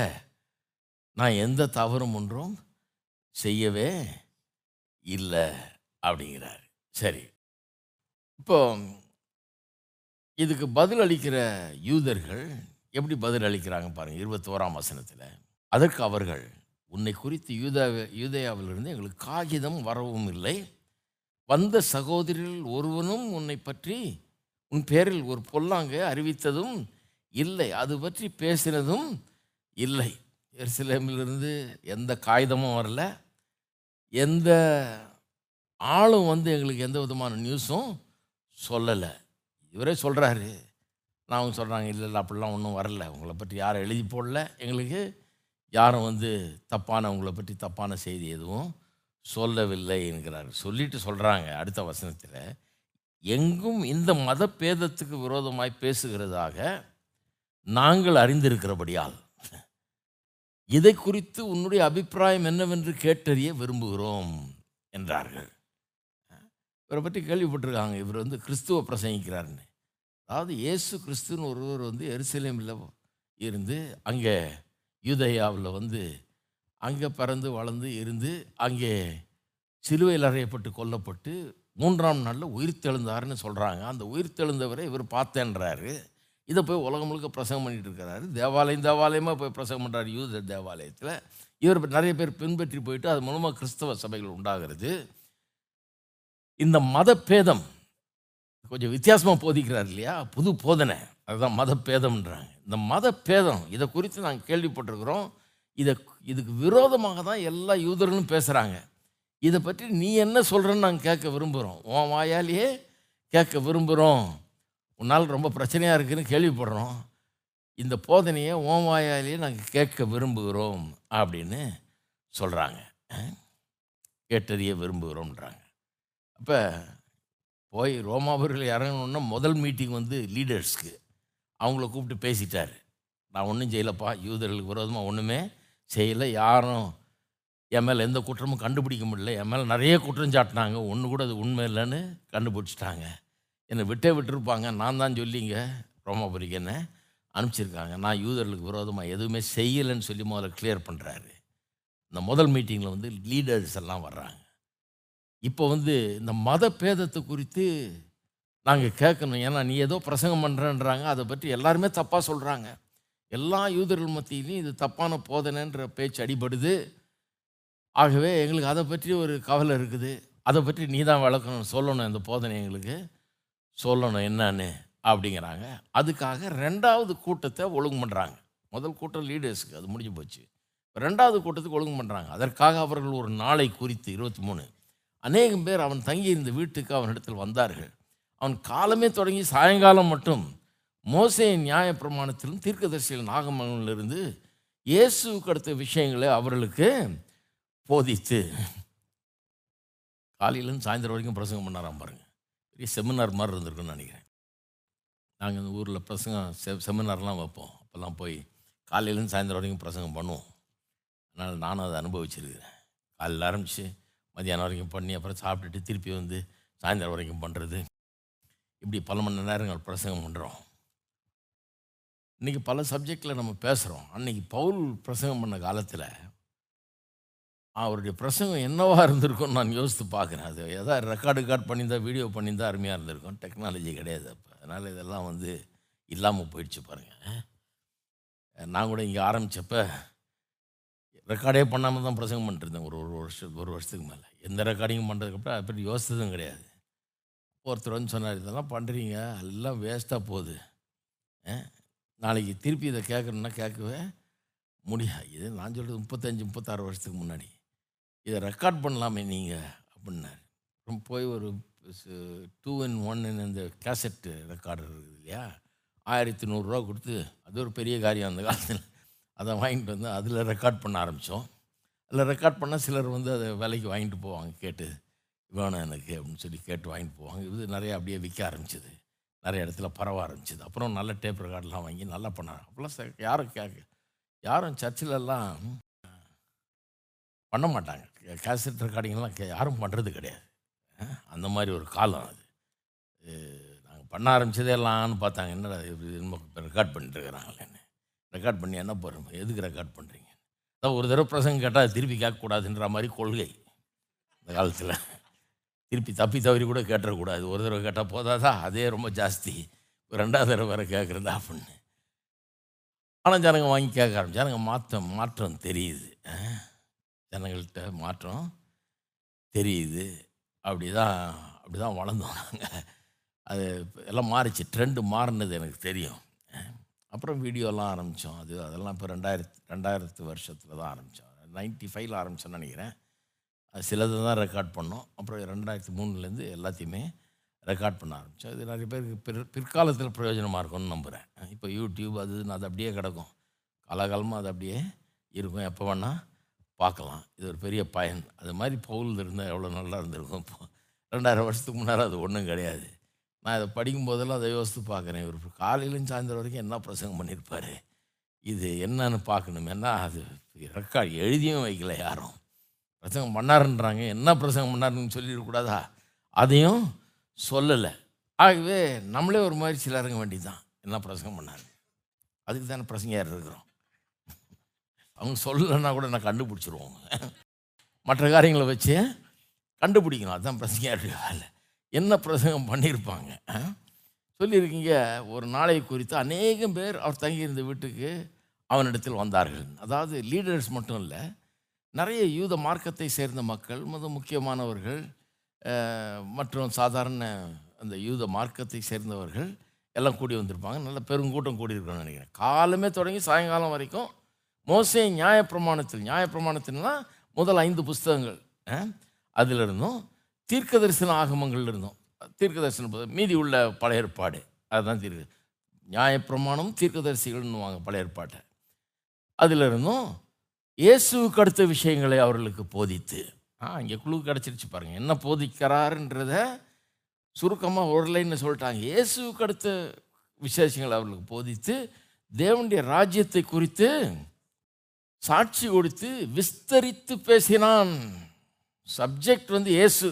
நான் எந்த தவறும் ஒன்றும் செய்யவே இல்லை அப்படிங்கிறார். சரி. இப்போ இதுக்கு பதில் அளிக்கிற யூதர்கள் எப்படி பதில் அளிக்கிறாங்க பாருங்கள் இருபத்தோராம் வசனத்தில். அதற்கு அவர்கள் உன்னை குறித்து யூதா யூதயாவிலிருந்து எங்களுக்கு காகிதம் வரவும் இல்லை. வந்த சகோதரில் ஒருவனும் உன்னை பற்றி உன் பேரில் ஒரு பொல்லாங்க அறிவித்ததும் இல்லை. அது பற்றி பேசினதும் இல்லை. எருசலேமிலிருந்து எந்த காகிதமும் வரல. எந்த ஆளும் வந்து எங்களுக்கு எந்த விதமான நியூஸும் சொல்லலை. இவரே சொல்கிறாரு நான் அவங்க சொல்கிறாங்க இல்லை இல்லை அப்படிலாம் ஒன்றும் வரல. உங்களை பற்றி யாரும் எழுதி போடல. எங்களுக்கு யாரும் வந்து தப்பான உங்களை பற்றி தப்பான செய்தி எதுவும் சொல்லவில்லை என்கிறார். சொல்லிட்டு சொல்கிறாங்க அடுத்த வசனத்தில். எங்கும் இந்த மத பேதத்துக்கு விரோதமாய் பேசுகிறதாக நாங்கள் அறிந்திருக்கிறபடியால் இதை குறித்து உன்னுடைய அபிப்பிராயம் என்னவென்று கேட்டறிய விரும்புகிறோம் என்றார்கள். இவரை பற்றி கேள்விப்பட்டிருக்காங்க. இவர் வந்து கிறிஸ்துவ பிரசங்கிக்கிறாருன்னு அதாவது இயேசு கிறிஸ்துன்னு ஒருவர் வந்து எருசலேமில் இருந்து அங்கே யூதயாவில் வந்து அங்கே பிறந்து வளர்ந்து இருந்து அங்கே சிலுவையில் அறையப்பட்டு கொல்லப்பட்டு மூன்றாம் நாளில் உயிர் தெழுந்தாருன்னு சொல்கிறாங்க அந்த உயிர் தெழுந்தவரை இவர் பார்த்தேன்றாரு. இதை போய் உலகம் முழுக்க பிரசங்கம் பண்ணிட்டு இருக்கிறாரு தேவாலயம் தேவாலயமாக போய் பிரசங்கம் பண்ணுறாரு யூத தேவாலயத்தில். இவர் நிறைய பேர் பின்பற்றி போயிட்டு அது மூலமாக கிறிஸ்தவ சபைகள் உண்டாகிறது. இந்த மத பேதம் கொஞ்சம் வித்தியாசமாக போதிக்கிறார் இல்லையா? புது போதனை. அதுதான் மத பேதம்ன்றாங்க இந்த மத பேதம் இதை குறித்து நாங்கள் கேள்விப்பட்டிருக்கிறோம். இதை இதுக்கு விரோதமாக தான் எல்லா யூதர்களும் பேசுகிறாங்க இதை பற்றி நீ என்ன சொல்கிறன்னு நாங்கள் கேட்க விரும்புகிறோம் உன் வாயாலேயே கேட்க விரும்புகிறோம் உன்னால் ரொம்ப பிரச்சனையாக இருக்குதுன்னு கேள்விப்படுறோம். இந்த போதனையை ஓம் வாயாலேயே நாங்கள் கேட்க விரும்புகிறோம் அப்படின்னு சொல்கிறாங்க கேட்டறிய விரும்புகிறோம்ன்றாங்க. அப்போ போய் ரோமாபுரியில் இறங்கணுன்னா முதல் மீட்டிங் வந்து லீடர்ஸ்க்கு அவங்கள கூப்பிட்டு பேசிட்டார். நான் ஒன்றும் செய்யலப்பா யூதர்களுக்கு விரோதமாக ஒன்றுமே செய்யலை. யாரும் என் மேலே எந்த குற்றமும் கண்டுபிடிக்க முடியல. என் மேலே நிறைய குற்றம் சாட்டினாங்க. ஒன்று கூட அது உண்மை இல்லைன்னு கண்டுபிடிச்சிட்டாங்க. என்னை விட்டே விட்டுருப்பாங்க. நான் தான் சொல்லிங்க ரோமாபுரிக்கு என்ன அனுப்பிச்சிருக்காங்க. நான் யூதர்களுக்கு விரோதமாக எதுவுமே செய்யலைன்னு சொல்லி முதல்ல கிளியர் பண்ணுறாரு இந்த முதல் மீட்டிங்கில் வந்து லீடர்ஸ் எல்லாம் வர்றாங்க. இப்போ வந்து இந்த மத பேதத்தை குறித்து நாங்கள் கேட்கணும். ஏன்னா நீ ஏதோ பிரசங்கம் பண்ணுறேன்றாங்க அதை பற்றி எல்லாருமே தப்பாக சொல்கிறாங்க எல்லா யூதர்கள் மத்தியிலையும் இது தப்பான போதனைன்ற பேச்சு அடிபடுது. ஆகவே எங்களுக்கு அதை பற்றி ஒரு கவலை இருக்குது. அதை பற்றி நீ தான் விளக்கணும். சொல்லணும் இந்த போதனை எங்களுக்கு. சொல்லணும் என்னன்னு அப்படிங்கிறாங்க. அதுக்காக ரெண்டாவது கூட்டத்தை ஒழுங்கு பண்ணுறாங்க முதல் கூட்டம் லீடர்ஸுக்கு அது முடிஞ்சு போச்சு. ரெண்டாவது கூட்டத்துக்கு ஒழுங்கு பண்ணுறாங்க அதற்காக அவர்கள் ஒரு நாளை குறித்து இருபத்தி மூணு. அநேகம் பேர் அவன் தங்கியிருந்த வீட்டுக்கு அவனிடத்தில் வந்தார்கள். அவன் காலமே தொடங்கி சாயங்காலம் மட்டும் மோசையின் நியாய பிரமாணத்திலும் தீர்க்கதரிசிகள் நாகமங்களிலிருந்து இயேசு அடுத்த விஷயங்களை அவர்களுக்கு போதித்து காலையிலேருந்து சாயந்தரம் வரைக்கும் பிரசங்கம் பண்ணாராம் பாருங்கள் பெரிய செமினார் மாதிரி இருந்திருக்குன்னு நினைக்கிறேன். நாங்கள் இந்த ஊரில் பிரசங்கம் செ செமினார்லாம் வைப்போம். அப்போல்லாம் போய் காலையிலேருந்து சாயந்தரம் வரைக்கும் பிரசங்கம் பண்ணுவோம். அதனால் நானும் அதை அனுபவிச்சிருக்கிறேன். காலையில் ஆரம்பித்து மதியானம் வரைக்கும் பண்ணி அப்புறம் சாப்பிட்டுட்டு திருப்பி வந்து சாயந்தரம் வரைக்கும் பண்ணுறது இப்படி பல மணி நேரங்கள் பிரசங்கம் பண்ணுறோம் இன்றைக்கி பல சப்ஜெக்டில் நம்ம பேசுகிறோம் அன்றைக்கி பவுல் பிரசங்கம் பண்ண காலத்தில் அவருடைய பிரசங்கம் என்னவாக இருந்திருக்கும்னு நான் யோசித்து பார்க்குறேன். அது எதாவது ரெக்கார்டு ரெக்கார்ட் பண்ணியிருந்தால் வீடியோ பண்ணியிருந்தால் அருமையாக இருந்திருக்கும். டெக்னாலஜி கிடையாது அப்போ. அதனால் இதெல்லாம் வந்து இல்லாமல் போயிடுச்சு பாருங்கள் நான் கூட இங்கே ஆரம்பித்தப்போ ரெக்கார்டே பண்ணாமல் தான் பிரசங்கம் பண்ணிட்டுருந்தேன். ஒரு ஒரு வருஷம் ஒரு வருஷத்துக்கு மேலே. எந்த ரெக்கார்டிங்கும் பண்ணுறதுக்கப்புறம் அதை பற்றி யோசித்ததும் கிடையாது. ஒருத்தர் வந்து சொன்னார் இதெல்லாம் பண்ணுறீங்க எல்லாம் வேஸ்ட்டாக போகுது. நாளைக்கு திருப்பி இதை கேட்கணுன்னா கேட்கவே முடியாது. இது நான் சொல்கிறது முப்பத்தஞ்சு முப்பத்தாறு வருஷத்துக்கு முன்னாடி. இதை ரெக்கார்ட் பண்ணலாமே நீங்கள் அப்படின்னாரு. அப்புறம் போய் ஒரு டூ இன் ஒன் இந்த கேசட்டு ரெக்கார்டர் இருக்குது இல்லையா? ஆயிரத்தி நூறுரூவா கொடுத்து அது ஒரு பெரிய காரியம் அந்த காலத்தில். அதை வாங்கிட்டு வந்து அதில் ரெக்கார்ட் பண்ண ஆரம்பித்தோம். அதில் ரெக்கார்ட் பண்ணால் சிலர் வந்து அதை விலைக்கு வாங்கிட்டு போவாங்க கேட்டு வேணும் எனக்கு அப்படின்னு சொல்லி கேட்டு வாங்கிட்டு போவாங்க. இது நிறைய அப்படியே விற்க ஆரம்பிச்சிது. நிறைய இடத்துல பரவ ஆரம்பிச்சிது. அப்புறம் நல்ல டேப் ரெக்கார்டெலாம் வாங்கி நல்லா பண்ணாங்க. அப்போல்லாம் யாரும் கேட்க யாரும் சர்ச்சிலெல்லாம் பண்ண மாட்டாங்க. கேசட் ரெக்கார்டிங்லாம் கே யாரும் பண்ணுறது கிடையாது. அந்த மாதிரி ஒரு காலம் அது. நாங்கள் பண்ண ஆரம்பித்ததே எல்லாம்னு பார்த்தாங்க. என்னடா ரெக்கார்ட் பண்ணிட்டு ரெக்கார்ட் பண்ணி என்ன போகிறோம் எதுக்கு ரெக்கார்ட் பண்ணுறீங்க அதான் ஒரு தடவை பிரசங்கம் கேட்டால் திருப்பி கேட்கக்கூடாதுன்ற மாதிரி கொள்கை இந்த காலத்தில். திருப்பி தப்பி தவறி கூட கேட்டுறக்கூடாது. ஒரு தடவை கேட்டால் போதாதா? அதே ரொம்ப ஜாஸ்தி. ஒரு ரெண்டாவது தடவை வேறு கேட்குறதா அப்படின்னு. ஆனால் ஜனங்க வாங்கி கேட்க ஆரம்பிச்சு. ஜனங்க மாற்றம் மாற்றம் தெரியுது. ஜனங்கள்கிட்ட மாற்றம் தெரியுது. அப்படி தான் அப்படி தான் வளர்ந்தோம் நாங்கள் அது எல்லாம் மாறிச்சு. ட்ரெண்டு மாறினது எனக்கு தெரியும். அப்புறம் வீடியோலாம் ஆரம்பித்தோம் அது அதெல்லாம் இப்போ ரெண்டாயிரத்து ரெண்டாயிரத்து வருஷத்தில் தான் ஆரம்பித்தோம் நைன்ட்டி ஃபைவ்ல ஆரம்பித்தோன்னு நினைக்கிறேன். அது சிலது தான் ரெக்கார்ட் பண்ணோம். அப்புறம் ரெண்டாயிரத்து மூணுலேருந்து எல்லாத்தையுமே ரெக்கார்ட் பண்ண ஆரம்பித்தோம் இது நிறைய பேருக்கு பிற் பிற்காலத்தில் பிரயோஜனமாக இருக்கும்னு நம்புகிறேன் இப்போ யூடியூப் அது அது அப்படியே கிடக்கும். காலகாலமாக அது அப்படியே இருக்கும். எப்போ வேணால் பார்க்கலாம். இது ஒரு பெரிய பயன். அது மாதிரி பவுல் இருந்தால் எவ்வளோ நல்லா இருந்திருக்கும். இப்போ ரெண்டாயிரம் வருஷத்துக்கு முன்னால் அது ஒன்றும் கிடையாது. நான் இதை படிக்கும் போதெல்லாம் அதை யோசித்து பார்க்குறேன். இவர் காலையிலும் சாயந்தரம் வரைக்கும் என்ன பிரசங்கம் பண்ணியிருப்பார்? இது என்னன்னு பார்க்கணும். என்ன அது? ரெக்கார்ட் எழுதியும் வைக்கல யாரும். பிரசங்கம் பண்ணாருன்றாங்க. என்ன பிரசங்கம் பண்ணாருன்னு சொல்லிடக்கூடாதா? அதையும் சொல்லலை. ஆகவே நம்மளே ஒரு மாதிரி சில இறங்க வேண்டி வேண்டியதுதான். என்ன பிரசங்கம் பண்ணாரு? அதுக்கு தானே பிரசங்கையார் இருக்கிறோம். அவங்க சொல்லலைன்னா கூட நான் கண்டுபிடிச்சிருவோம் மற்ற காரியங்களை வச்சு கண்டுபிடிக்கணும். அதுதான் பிரசங்கியாருடைய வேலை. என்ன பிரசங்கம் பண்ணியிருப்பாங்க சொல்லியிருக்கீங்க ஒரு நாளை குறித்து அநேகம் பேர் அவர் தங்கியிருந்த வீட்டுக்கு அவனிடத்தில் வந்தார்கள். அதாவது லீடர்ஸ் மட்டும் இல்லை நிறைய யூத மார்க்கத்தை சேர்ந்த மக்கள் மிக முக்கியமானவர்கள் மற்றும் சாதாரண அந்த யூத மார்க்கத்தை சேர்ந்தவர்கள் எல்லாம் கூடி வந்திருப்பாங்க. நல்ல பெருங்கூட்டம் கூடியிருக்கணும்னு நினைக்கிறேன். காலமே தொடங்கி சாயங்காலம் வரைக்கும் மோசே நியாயப்பிரமாணத்தில் நியாயப்பிரமாணத்தின்னா முதல் ஐந்து புஸ்தகங்கள் அதிலிருந்தும் தீர்க்க தரிசன ஆகமங்கள் இருந்தோம். தீர்க்க தரிசனம் மீதி உள்ள பழைய ஏற்பாடு. அதுதான் தீர்க்க நியாயப்பிரமாணம் தீர்க்கதரிசிகள்னுவாங்க பழைய ஏற்பாட்டை. அதில் இருந்தும் இயேசுவுக்கு அடுத்த விஷயங்களை அவர்களுக்கு போதித்து ஆ இங்கே குழு கிடச்சிருச்சு பாருங்கள் என்ன போதிக்கிறாருன்றத சுருக்கமாக ஒரு சொல்லிட்டாங்க. இயேசுவுக்கு அடுத்த விசேஷங்களை அவர்களுக்கு போதித்து தேவனுடைய ராஜ்யத்தை குறித்து சாட்சி கொடுத்து விஸ்தரித்து பேசினான். சப்ஜெக்ட் வந்து இயேசு.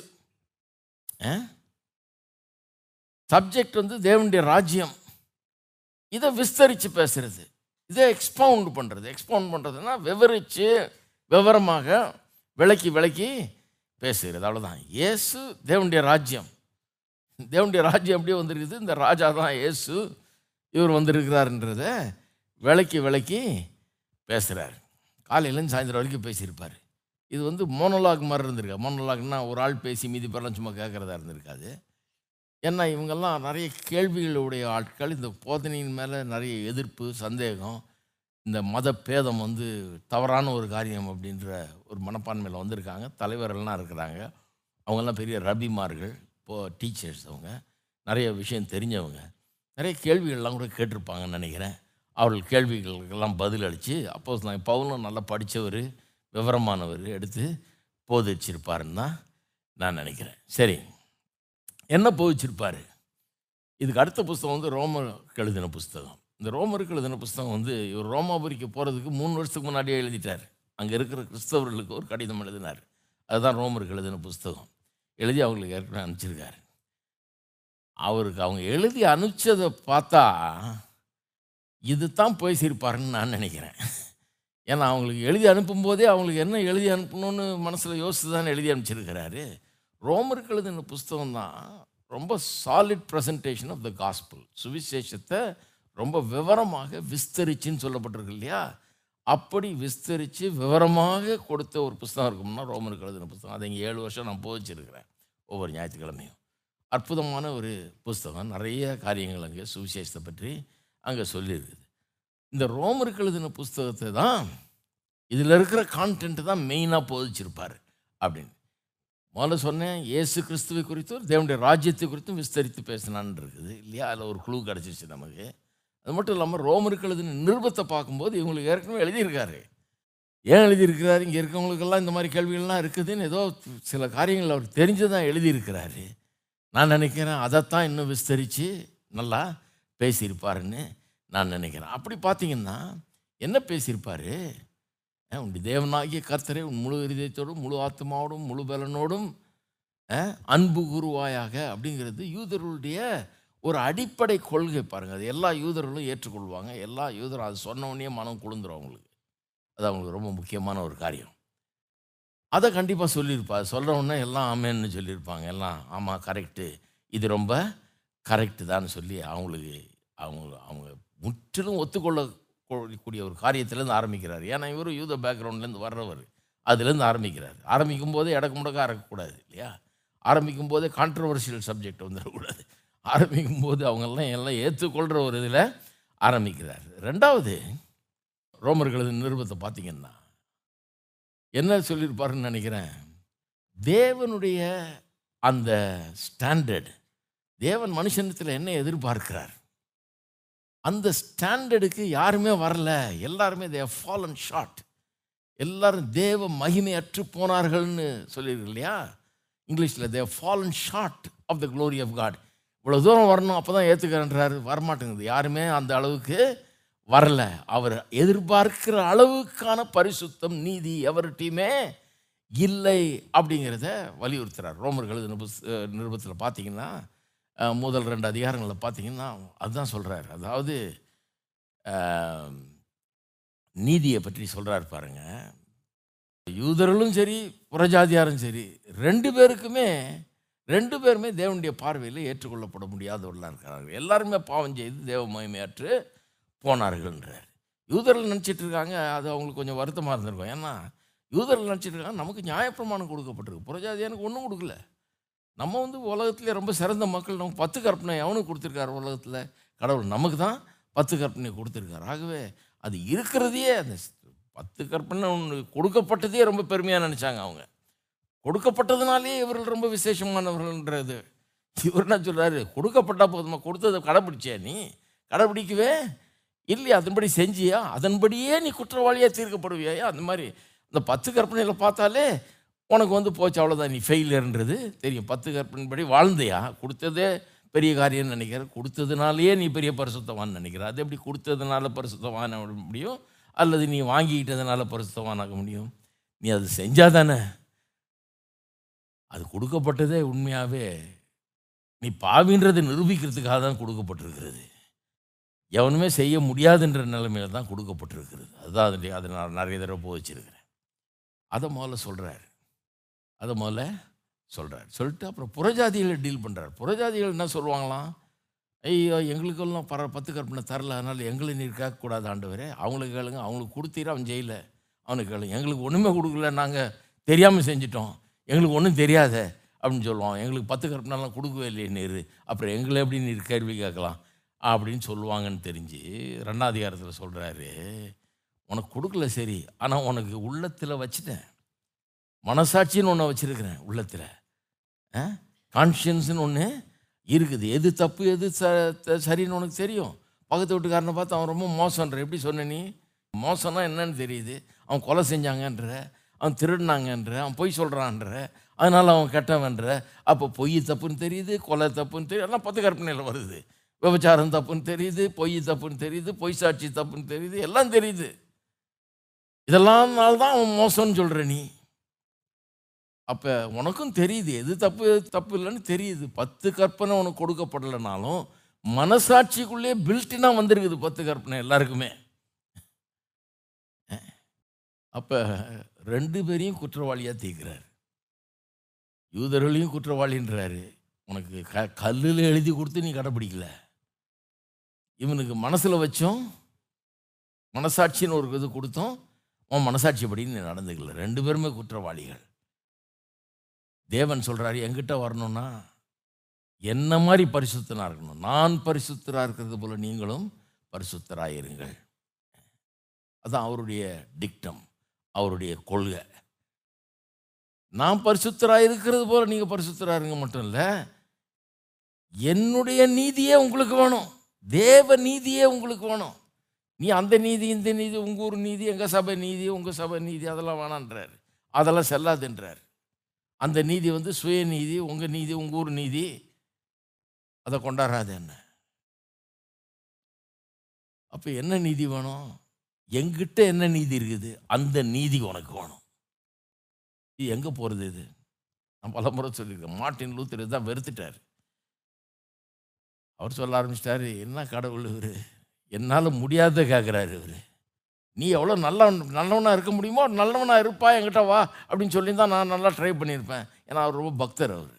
சப்ஜெக்ட் வந்து தேவனுடைய ராஜ்யம். இதை விஸ்தரித்து பேசுறது. இதை எக்ஸ்பவுண்ட் பண்ணுறது எக்ஸ்பவுண்ட் பண்ணுறதுன்னா விவரித்து விவரமாக விளக்கி விளக்கி பேசுகிறது. அவ்வளோதான் இயேசு தேவனுடைய ராஜ்யம். தேவனுடைய ராஜ்யம் அப்படியே வந்திருக்குது. இந்த ராஜா தான் இயேசு. இவர் வந்திருக்கிறாருன்றத விளக்கி விளக்கி பேசுகிறார் காலையிலேருந்து சாயந்தரம் வரைக்கும் பேசியிருப்பார். இது வந்து மோனோலாக் மாதிரி இருந்திருக்கா? மோனோலாக்னா ஒரு ஆள் பேசி மீதி பேரெல்லாம் சும்மா கேட்குறதா இருந்திருக்காது. ஏன்னா இவங்கெல்லாம் நிறைய கேள்விகளுடைய ஆட்கள். இந்த போதனையின் மேலே நிறைய எதிர்ப்பு சந்தேகம் இந்த மத பேதம் வந்து தவறான ஒரு காரியம் அப்படின்ற ஒரு மனப்பான்மையில் வந்திருக்காங்க. தலைவர்கள்லாம் இருக்கிறாங்க. அவங்கெல்லாம் பெரிய ரபிமார்கள் இப்போது டீச்சர்ஸ் அவங்க. நிறைய விஷயம் தெரிஞ்சவங்க. நிறைய கேள்விகள்லாம் கூட கேட்டிருப்பாங்கன்னு நினைக்கிறேன். அவர்கள் கேள்விகளுக்கெல்லாம் பதில் அளித்து அப்போ நான் பவுலும் நல்லா படித்தவர் விவரமானவர் எடுத்து போதிச்சிருப்பாருன்னு தான் நான் நினைக்கிறேன். சரி என்ன போதிச்சிருப்பார் இதுக்கு அடுத்த புஸ்தகம் வந்து ரோமருக்கு எழுதின புஸ்தகம். இந்த ரோமருக்கு எழுதின புஸ்தகம் வந்து இவர் ரோமாபுரிக்கு போகிறதுக்கு மூணு வருஷத்துக்கு முன்னாடியே எழுதிட்டார். அங்கே இருக்கிற கிறிஸ்தவர்களுக்கு ஒரு கடிதம் எழுதினார். அதுதான் ரோமருக்கு எழுதின புஸ்தகம். எழுதி அவங்களுக்கு ஏற்கனவே அனுப்பிச்சிருக்காரு. அவருக்கு அவங்க எழுதி அனுப்பிச்சதை பார்த்தா இது தான் பேசியிருப்பாருன்னு நான் நினைக்கிறேன். ஏன்னா அவங்களுக்கு எழுதி அனுப்பும்போதே அவங்களுக்கு என்ன எழுதி அனுப்பணும்னு மனசில் யோசித்து தான் எழுதி அனுப்பிச்சிருக்கிறாரு. ரோமருக்கு இந்த புஸ்தகம் தான் ரொம்ப solid presentation of the gospel சுவிசேஷத்தை ரொம்ப விவரமாக விஸ்தரிச்சுன்னு சொல்லப்பட்டிருக்கு இல்லையா? அப்படி விஸ்தரித்து விவரமாக கொடுத்த ஒரு புஸ்தகம் இருக்கும்னா ரோமருக்கு எழுதின புஸ்தகம். அதை இங்கே ஏழு வருஷம் நான் போதிச்சிருக்கிறேன் ஒவ்வொரு ஞாயிற்றுக்கிழமையும். அற்புதமான ஒரு புஸ்தகம். நிறைய காரியங்கள் அங்கே சுவிசேஷத்தை பற்றி அங்கே சொல்லியிருக்குது. இந்த ரோமருக்கு எழுதின புஸ்தகத்தை தான் இதில் இருக்கிற கான்டென்ட் தான் மெயினாக போதிச்சிருப்பார் அப்படின்னு. முதல்ல சொன்னேன் இயேசு கிறிஸ்துவை குறித்தும் தேவனுடைய ராஜ்யத்தை குறித்தும் விஸ்தரித்து பேசினான்னு இருக்குது இல்லையா? அதில் ஒரு குழு கிடச்சிருச்சு நமக்கு. அது மட்டும் இல்லாமல் ரோமருக்கு எழுதின நிருபத்தை பார்க்கும்போது இவங்களுக்கு ஏற்கனவே எழுதியிருக்காரு. ஏன் எழுதியிருக்கிறாரு? இங்கே இருக்கவங்களுக்கெல்லாம் இந்த மாதிரி கேள்விகள்லாம் இருக்குதுன்னு ஏதோ சில காரியங்கள் அவர் தெரிஞ்சு தான் எழுதியிருக்கிறாரு. நான் நினைக்கிறேன் அதைத்தான் இன்னும் விஸ்தரித்து நல்லா பேசியிருப்பாருன்னு நான் நினைக்கிறேன். அப்படி பார்த்தீங்கன்னா என்ன பேசியிருப்பாரு? உன் தேவனாகிய கர்த்தரை உன் முழு இருதயத்தோடும் முழு ஆத்மாவோடும் முழு பலனோடும் அன்பு குருவாயாக அப்படிங்கிறது யூதர்களுடைய ஒரு அடிப்படை கொள்கை பாருங்கள் அது எல்லா யூதர்களும் ஏற்றுக்கொள்வாங்க. எல்லா யூதரும் அது சொன்னவொடனே மனம் குளிந்துடும் அவங்களுக்கு. அது அவங்களுக்கு ரொம்ப முக்கியமான ஒரு காரியம். அதை கண்டிப்பாக சொல்லியிருப்பா சொல்கிறவொன்னே எல்லாம் ஆமேன்னு சொல்லியிருப்பாங்க. எல்லாம் ஆமாம் கரெக்டு இது ரொம்ப கரெக்டு தான் சொல்லி அவங்களுக்கு அவங்க அவங்க முற்றிலும் ஒத்துக்கொள்ளக்கூடிய ஒரு காரியத்திலேருந்து ஆரம்பிக்கிறார். ஏன்னா இவர் யூத பேக்ரவுண்ட்லேருந்து வர்றவர். அதுலேருந்து ஆரம்பிக்கிறார். ஆரம்பிக்கும் போதே இடக்கு முடக்க அறக்கக்கூடாது இல்லையா? ஆரம்பிக்கும் போதே கான்ட்ரவர்ஷியல் சப்ஜெக்ட் வந்துடக்கூடாது. ஆரம்பிக்கும் போது அவங்கெல்லாம் எல்லாம் ஏற்றுக்கொள்கிற ஒரு இதில் ஆரம்பிக்கிறார். ரெண்டாவது ரோமர்களது நிருபத்தை பார்த்தீங்கன்னா என்ன சொல்லியிருப்பாருன்னு நினைக்கிறேன்? தேவனுடைய அந்த ஸ்டாண்டர்ட் தேவன் மனுஷனத்தில் என்ன எதிர்பார்க்கிறார்? அந்த ஸ்டாண்டர்டுக்கு யாருமே வரல. எல்லாருமே தே ஃபாலன் ஷார்ட் எல்லாரும் தேவ மகிமையற்று போனார்கள்னு சொல்லியிருக்கு இல்லையா? இங்கிலீஷில் they fallen short of the glory of God இவ்வளோ தூரம் வரணும் அப்போ தான் ஏற்றுக்கிறன்றாரு வரமாட்டேங்குது. யாருமே அந்த அளவுக்கு வரல. அவர் எதிர்பார்க்கிற அளவுக்கான பரிசுத்தம் நீதி எவர்கிட்டையுமே இல்லை அப்படிங்கிறத வலியுறுத்துகிறார் ரோமர்கள் நிருபத்தில் பார்த்தீங்கன்னா முதல் ரெண்டு அதிகாரங்களில் பார்த்தீங்கன்னா அதுதான் சொல்கிறார் அதாவது நீதியை பற்றி சொல்கிறார் பாருங்க. யூதர்களும் சரி புறஜாதியாரும் சரி ரெண்டு பேருக்குமே ரெண்டு பேருமே தேவனுடைய பார்வையில் ஏற்றுக்கொள்ளப்பட முடியாதவர்களாக இருக்கிறார்கள். எல்லாருமே பாவம் செய்து தேவ மகிமையாற்று போனார்கள்ன்றார். யூதர்கள் நினச்சிட்டு இருக்காங்க அது அவங்களுக்கு கொஞ்சம் வருத்தமாக இருந்திருக்கும். ஏன்னா யூதர்கள் நினச்சிட்டு இருக்காங்க நமக்கு நியாயப்பிரமாணம் கொடுக்கப்பட்டிருக்கு. புறஜாதியானுக்கு ஒன்றும் கொடுக்கல. நம்ம வந்து உலகத்துலேயே ரொம்ப சிறந்த மக்கள். நம்ம பத்து கற்பனை எவனுக்கு கொடுத்துருக்காரு உலகத்தில். கடவுள் நமக்கு தான் பத்து கற்பனை கொடுத்துருக்காரு. ஆகவே அது இருக்கிறதையே அந்த பத்து கற்பனை ஒன்று கொடுக்கப்பட்டதே ரொம்ப பெருமையாக நினச்சாங்க அவங்க. கொடுக்கப்பட்டதுனாலே இவர்கள் ரொம்ப விசேஷமானவர்கள்ன்றது. இவர் என்ன சொல்கிறாரு கொடுக்கப்பட்டா போதுமா. கொடுத்ததை கடைப்பிடிச்சியா நீ. கடைப்பிடிக்கவே இல்லையா? அதன்படி செஞ்சியா? அதன்படியே நீ குற்றவாளியாக தீர்க்கப்படுவியா அந்த மாதிரி. இந்த பத்து கற்பனையில் பார்த்தாலே உனக்கு வந்து போச்சு அவ்வளோதான் நீ ஃபெயிலியர்ன்றது தெரியும். பத்து கற்பின்படி வாழ்ந்தையா? கொடுத்ததே பெரிய காரியம்னு நினைக்கிற? கொடுத்ததுனாலேயே நீ பெரிய பரிசுத்தவான்னு நினைக்கிற? அது எப்படி கொடுத்ததுனால பரிசுத்தவான முடியும்? அல்லது நீ வாங்கிக்கிட்டதுனால பரிசுத்தவானாக முடியும்? நீ அது செஞ்சால் தானே அது கொடுக்கப்பட்டதே உண்மையாகவே நீ பாவின்றதை நிரூபிக்கிறதுக்காக தான் கொடுக்கப்பட்டிருக்கிறது. எவனுமே செய்ய முடியாதுன்ற நிலைமையில தான் கொடுக்கப்பட்டிருக்கிறது. அதுதான் அது அதை நான் நிறைய தடவை போய் வச்சிருக்கிறேன் அதை முதல்ல சொல்கிறார் அதை முதல்ல சொல்கிறார் சொல்லிட்டு அப்புறம் புறஜாதிகளை டீல் பண்ணுறார் புறஜாதிகள் என்ன சொல்லுவாங்களாம்? ஐயோ எங்களுக்கெல்லாம் பர பத்து கற்பனை தரல. அதனால் எங்களை நீர் கேட்கக்கூடாது ஆண்டவரே. அவங்களுக்கு கேளுங்க. அவங்களுக்கு கொடுத்தீர் அவன் ஜெயில. அவனுக்கு கேளுங்க. எங்களுக்கு ஒன்றுமே கொடுக்கல. நாங்கள் தெரியாமல் செஞ்சிட்டோம். எங்களுக்கு ஒன்றும் தெரியாத அப்படின்னு சொல்லுவான். எங்களுக்கு பத்து கற்பனைலாம் கொடுக்கவே இல்லையே நீர். அப்புறம் எங்களை எப்படி நீர் கேள்வி கேட்கலாம்? அப்படின்னு சொல்லுவாங்கன்னு தெரிஞ்சு ரெண்டாவது அதிகாரத்தில் சொல்கிறாரு உனக்கு கொடுக்கல சரி. ஆனால் உனக்கு உள்ளத்தில் வச்சுட்டேன். மனசாட்சின்னு ஒன்று வச்சுருக்கிறேன் உள்ளத்தில். கான்ஷியன்ஸ்னு ஒன்று இருக்குது. எது தப்பு எது ச சரின்னு உனக்கு தெரியும். பக்கத்து வீட்டுக்காரனை பார்த்து அவன் ரொம்ப மோசன்ற எப்படி சொன்ன நீ? மோசம்னா என்னன்னு தெரியுது. அவன் கொலை செஞ்சாங்கன்ற. அவன் திருடினாங்கன்ற. அவன் பொய் சொல்கிறான்ற அதனால் அவன் கெட்டவன்ற. அப்போ பொய் தப்புன்னு தெரியுது கொலை தப்புன்னு தெரியுது. எல்லாம் பத்து கற்பனையில் வருது. விபச்சாரம் தப்புன்னு தெரியுது பொய் தப்புன்னு தெரியுது பொய் சாட்சி தப்புன்னு தெரியுது. எல்லாம் தெரியுது. இதெல்லாம் தான் அவன் மோசம்னு சொல்கிற நீ. அப்போ உனக்கும் தெரியுது எது தப்பு எது தப்பு இல்லைன்னு தெரியுது. பத்து கற்பனை உனக்கு கொடுக்கப்படலைனாலும் மனசாட்சிக்குள்ளே பில்ட்டினாக வந்திருக்குது பத்து கற்பனை எல்லாருக்குமே. அப்போ ரெண்டு பேரையும் குற்றவாளியாக தீர்க்கிறார் யூதர்களையும் குற்றவாளின்றாரு. உனக்கு க கல்லில் எழுதி கொடுத்து நீ கடைப்பிடிக்கல. இவனுக்கு மனசில் வச்சோம் மனசாட்சின்னு ஒரு இது கொடுத்தோம் உன் மனசாட்சிப்படி நீ நடந்துக்கல. ரெண்டு பேருமே குற்றவாளிகள். தேவன் சொல்கிறாரு என்கிட்ட வரணும்னா என்ன மாதிரி பரிசுத்தனாக இருக்கணும்? நான் பரிசுத்தராக இருக்கிறது போல் நீங்களும் பரிசுத்தராக இருங்கள் அவருடைய டிக்டம் அவருடைய கொள்கை. நான் பரிசுத்தராக இருக்கிறது போல் நீங்கள் பரிசுத்தராக இருங்க மட்டும் இல்லை என்னுடைய நீதியே உங்களுக்கு வேணும். தேவ நீதியே உங்களுக்கு வேணும். நீ அந்த நீதி இந்த நீதி உங்கள் ஊர் நீதி எங்கள் சபை நீதி உங்கள் சபை நீதி அதெல்லாம் வேணான்றார் அதெல்லாம் செல்லாதுன்றார். அந்த நீதி வந்து சுயநீதி உங்கள் நீதி உங்கள் ஊர் நீதி. அதை கொண்டாடாது என்ன? அப்போ என்ன நீதி வேணும்? எங்கிட்ட என்ன நீதி இருக்குது? அந்த நீதி உனக்கு வேணும். இது எங்கே போகிறது இது? நான் பல முறை சொல்லியிருக்கேன். மார்ட்டின் லூத்தர் தான் வெறுத்துட்டார். அவர் சொல்ல ஆரம்பிச்சிட்டாரு என்ன கடவுள் இவர்? என்னால் முடியாத கேட்குறாரு இவர். நீ எவ்வளோ நல்ல நல்லவனாக இருக்க முடியுமோ நல்லவனாக இருப்பா என்கிட்ட வா அப்படின்னு சொல்லி தான் நான் நல்லா ட்ரை பண்ணியிருப்பேன். ஏன்னா அவர் ரொம்ப பக்தர் அவர்.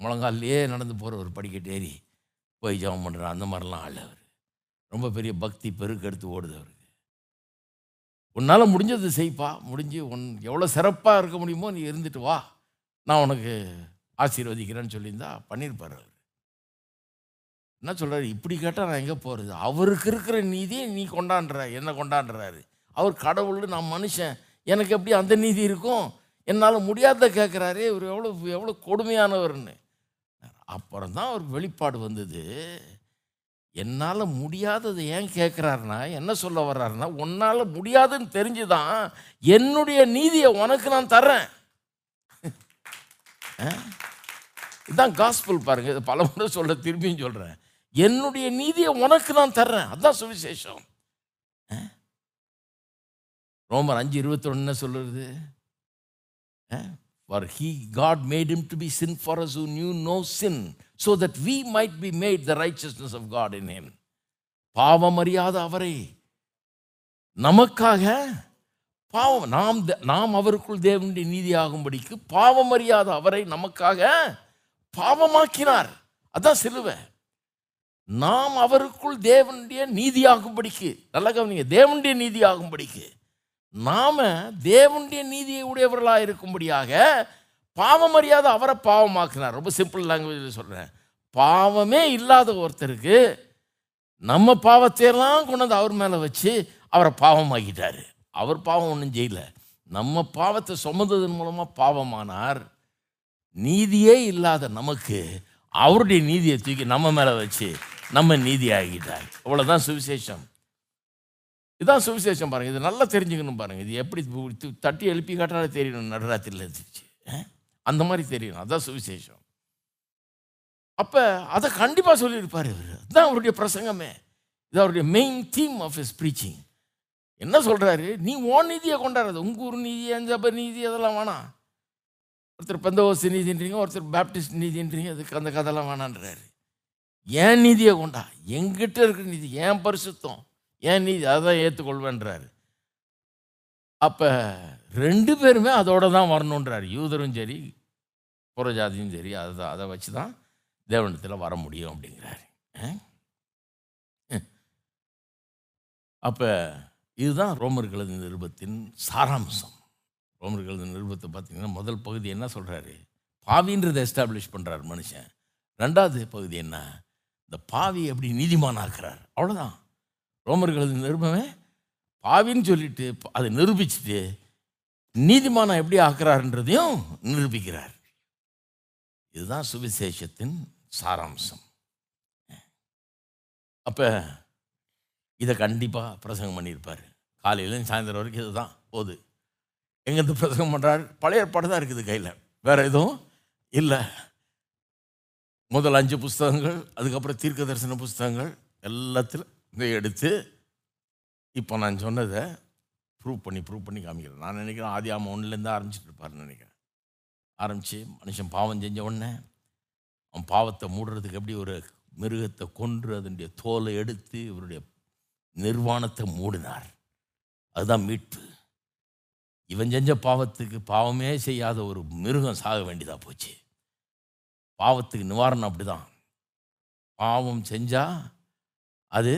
முழங்கால்லையே நடந்து போகிற ஒரு படிக்கட்டு ஏறி போய் ஜெபம் பண்ணுற அந்த மாதிரிலாம் ஆள் அவர். ரொம்ப பெரிய பக்தி பெருக்கெடுத்து ஓடுது அவருக்கு. உன்னால் முடிஞ்சது செய்ப்பா. முடிஞ்சு உன் எவ்வளோ சிறப்பாக இருக்க முடியுமோ நீ இருந்துட்டு வா. நான் உனக்கு ஆசீர்வதிக்கிறேன்னு சொல்லியிருந்தா பண்ணியிருப்பார் அவர். என்ன சொல்கிறாரு இப்படி கேட்டால் நான் எங்கே போகிறது அவருக்கு இருக்கிற நீதியை நீ கொண்டாடுற என்னை கொண்டாடுறாரு. அவர் கடவுள் நான் மனுஷன். எனக்கு எப்படி அந்த நீதி இருக்கும்? என்னால் முடியாத கேட்குறாரு இவர் எவ்வளோ எவ்வளோ கொடுமையானவர்னு. அப்புறம் தான் அவர் வெளிப்பாடு வந்தது. என்னால் முடியாததை ஏன் கேட்குறாருன்னா என்ன சொல்ல வர்றாருன்னா உன்னால் முடியாதுன்னு தெரிஞ்சு தான் என்னுடைய நீதியை உனக்கு நான் தர்றேன். இதுதான் காஸ்பிள் பாருங்கள் இது பல முறை சொல்ல திரும்பியும் சொல்கிறேன் என்னுடைய நீதியை உனக்கு நான் தர்றேன். அதான் சுவிசேஷம். ரோமர் அஞ்சு இருபத்தொன்னு என்ன சொல்லுறது? For he God made him to be sin for us who knew no sin so that we might be made the righteousness of God in him. பாவம் அறியாத அவரை. நமக்காக பாவம் நாம் தே- நாம் அவருக்குள் தேவனுடைய நீதியாகும்படிக்கு பாவம் அறியாத அவரை நமக்காக பாவமாக்கினார். அதான் சிலுவை. நாம் அவருக்குள் தேவனுடைய நீதியாகும்படிக்கு நல்லா கவனிங்க தேவனுடைய நீதியாகும்படிக்கு நாம் தேவனுடைய நீதியை உடையவர்களாக இருக்கும்படியாக பாவம் அறியாத அவரை பாவமாக்குனார். ரொம்ப சிம்பிள் லாங்குவேஜில் சொல்கிறேன் பாவமே இல்லாத ஒருத்தருக்கு நம்ம பாவத்தையெல்லாம் கொண்டாந்து அவர் மேலே வச்சு அவரை பாவமாக்கிட்டார். அவர் பாவம் ஒன்றும் செய்யலை. நம்ம பாவத்தை சுமந்ததன் மூலமாக பாவமானார். நீதியே இல்லாத நமக்கு அவருடைய நீதியை தூக்கி நம்ம மேலே வச்சு நம்ம நீதி ஆகிட்டாங்க அவ்வளோதான் சுவிசேஷம். இதுதான் சுவிசேஷம் பாருங்க. இது நல்லா தெரிஞ்சுக்கணும் பாருங்க. இது எப்படி து- தட்டி எழுப்பி காட்டினாலே தெரியணும். நடராத்திரியில் இருந்துச்சு அந்த மாதிரி தெரியணும். அதுதான் சுவிசேஷம். அப்போ அதை கண்டிப்பாக சொல்லியிருப்பார் இவர். அதுதான் அவருடைய பிரசங்கமே. இது அவருடைய main theme of his preaching என்ன சொல்கிறாரு நீ ஓன் நீதியை கொண்டாடுறது உங்கள் ஊர் நீதி அஞ்சப நீதி அதெல்லாம் வேணாம். ஒருத்தர் பெந்தோசி நீதின்றீங்க ஒருத்தர் பேப்டிஸ்ட் நீதின்றீங்க அதுக்கு அந்த கதைலாம் வேணான்றாரு ஏன் நீதியை கொண்டா? எங்கிட்ட இருக்கிற நீதி ஏன் பரிசுத்தம்? ஏன் நீதி? அதான் ஏற்றுக்கொள்வேன்றாரு அப்போ ரெண்டு பேருமே அதோட தான் வரணுன்றார் யூதரும் சரி புறஜாதியும் சரி அதை அதை வச்சு தான் தேவனத்தில் வர முடியும் அப்படிங்கிறாரு. அப்போ இதுதான் ரோமர்களது நிருபத்தின் சாராம்சம். ரோமர்களது நிருபத்தை பார்த்தீங்கன்னா முதல் பகுதி என்ன சொல்கிறாரு பாவின்றதை எஸ்டாப்ளிஷ் பண்ணுறார் மனுஷன். ரெண்டாவது பகுதி என்ன? இந்த பாவி எப்படி நீதிமானாக்குறார்? அவ்வளோதான் ரோமர்களது நிருபமே பாவின்னு சொல்லிட்டு அதை நிரூபிச்சுட்டு நீதிமானம் எப்படி ஆக்குறாருன்றதையும் நிரூபிக்கிறார். இதுதான் சுவிசேஷத்தின் சாராம்சம். அப்போ இதை கண்டிப்பாக பிரசங்கம் பண்ணியிருப்பார். காலையிலும் சாயந்தரம் வரைக்கும் இதுதான் போது. எங்கேருந்து பிரசங்கம் பண்ணுறாரு பழைய ஏற்பாடு தான் இருக்குது கையில். வேறு எதுவும் இல்லை. முதல் அஞ்சு புஸ்தகங்கள் அதுக்கப்புறம் தீர்க்க தரிசன புஸ்தகங்கள் எல்லாத்திலும் இதை எடுத்து இப்போ நான் சொன்னதை ப்ரூவ் பண்ணி ப்ரூவ் பண்ணி காமிக்கிறேன். நான் நினைக்கிறேன் ஆதி ஆமாம் ஒன்றுலேருந்து ஆரம்பிச்சிட்டு இருப்பார்னு நினைக்கிறேன். ஆரம்பித்து மனுஷன் பாவம் செஞ்ச உடனே அவன் பாவத்தை மூடுறதுக்கு எப்படி ஒரு மிருகத்தை கொன்று அதனுடைய தோலை எடுத்து இவருடைய நிர்வாணத்தை மூடினார். அதுதான் மீட்பு. இவன் செஞ்ச பாவத்துக்கு பாவமே செய்யாத ஒரு மிருகம் சாக வேண்டியதாக போச்சு. பாவத்துக்கு நிவாரணம் அப்படிதான். பாவம் செஞ்சால் அது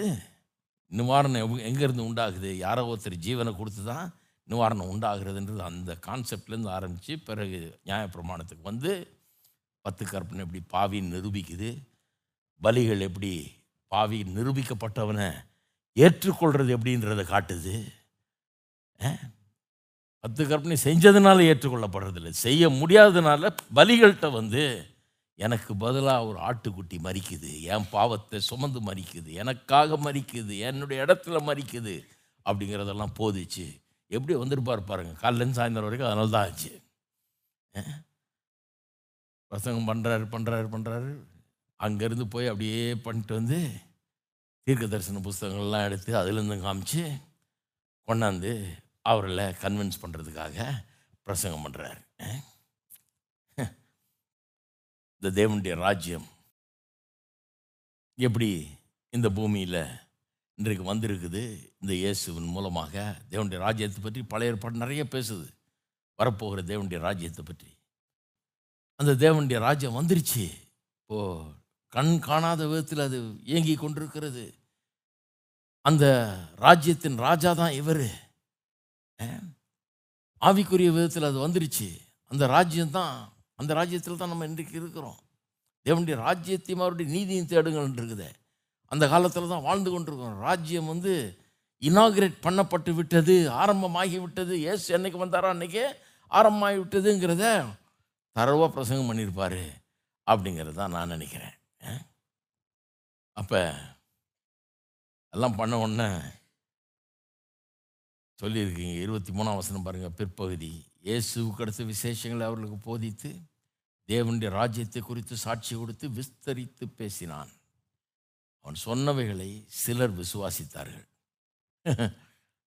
நிவாரணம் எங்கேருந்து உண்டாகுது? யாரோ ஒருத்தர் ஜீவனை கொடுத்து தான் நிவாரணம் உண்டாகிறதுன்றது அந்த கான்செப்ட்லேருந்து ஆரம்பித்து பிறகு நியாயப்பிரமாணத்துக்கு வந்து பத்து கற்பனை எப்படி பாவின்னு நிரூபிக்குது? பலிகள் எப்படி பாவி நிரூபிக்கப்பட்டவனை ஏற்றுக்கொள்கிறது எப்படின்றத காட்டுது. பத்து கற்பனை செஞ்சதுனால ஏற்றுக்கொள்ளப்படுறதில்லை. செய்ய முடியாததுனால பலிகள்கிட்ட வந்து எனக்கு பதிலாக ஒரு ஆட்டுக்குட்டி மறிக்குது என் பாவத்தை சுமந்து மறிக்குது எனக்காக மறிக்குது என்னுடைய இடத்துல மறிக்குது அப்படிங்கிறதெல்லாம் போதிச்சு. எப்படி வந்திருப்பார் பாருங்க காலையிலேருந்து சாயந்தரம் வரைக்கும் அதனால தான் ஆச்சு. பசங்க பிரசங்கம் பண்ணுறாரு பண்ணுறாரு பண்ணுறாரு அங்கேருந்து போய் அப்படியே பண்ணிட்டு வந்து தீர்க்க தரிசன புஸ்தகங்கள்லாம் எடுத்து அதுலேருந்து காமிச்சு கொண்டாந்து அவர்களை கன்வின்ஸ் பண்ணுறதுக்காக பிரசங்கம் பண்ணுறாரு இந்த தேவனுடைய ராஜ்யம் எப்படி இந்த பூமியில் இன்றைக்கு வந்திருக்குது? இந்த இயேசுவின் மூலமாக தேவனுடைய ராஜ்யத்தை பற்றி பழைய ஏற்பாடு நிறைய பேசுது. வரப்போகிற தேவனுடைய ராஜ்யத்தை பற்றி. அந்த தேவனுடைய ராஜ்யம் வந்துருச்சு. இப்போ கண் காணாத விதத்தில் அது இயங்கி கொண்டிருக்கிறது. அந்த ராஜ்யத்தின் ராஜா தான் இவர். ஆவிக்குரிய விதத்தில் அது வந்துருச்சு. அந்த ராஜ்யம் தான் அந்த ராஜ்யத்தில் தான் நம்ம இன்றைக்கு இருக்கிறோம். தேவனுடைய ராஜ்யத்தையும் அவருடைய நீதியும் தேடுங்கள் இருக்குது அந்த காலத்தில் தான் வாழ்ந்து கொண்டிருக்கிறோம். ராஜ்யம் வந்து இனாகிரேட் பண்ணப்பட்டு விட்டது ஆரம்பமாகி விட்டது ஏசு என்னைக்கு வந்தாரோ அன்றைக்கே ஆரம்பமாகி விட்டதுங்கிறத தரவாக பிரசங்கம் பண்ணியிருப்பார் அப்படிங்கிறது தான் நான் நினைக்கிறேன். அப்போ எல்லாம் பண்ண உடனே சொல்லியிருக்கீங்க. இருபத்தி மூணாம் வசனம் பாருங்கள் பிற்பகுதி. இயேசுவுக்கு அடுத்த விசேஷங்களை அவர்களுக்கு போதித்து தேவனுடைய ராஜ்யத்தை குறித்து சாட்சி கொடுத்து விஸ்தரித்து பேசினான். அவன் சொன்னவைகளை சிலர் விசுவாசித்தார்கள்.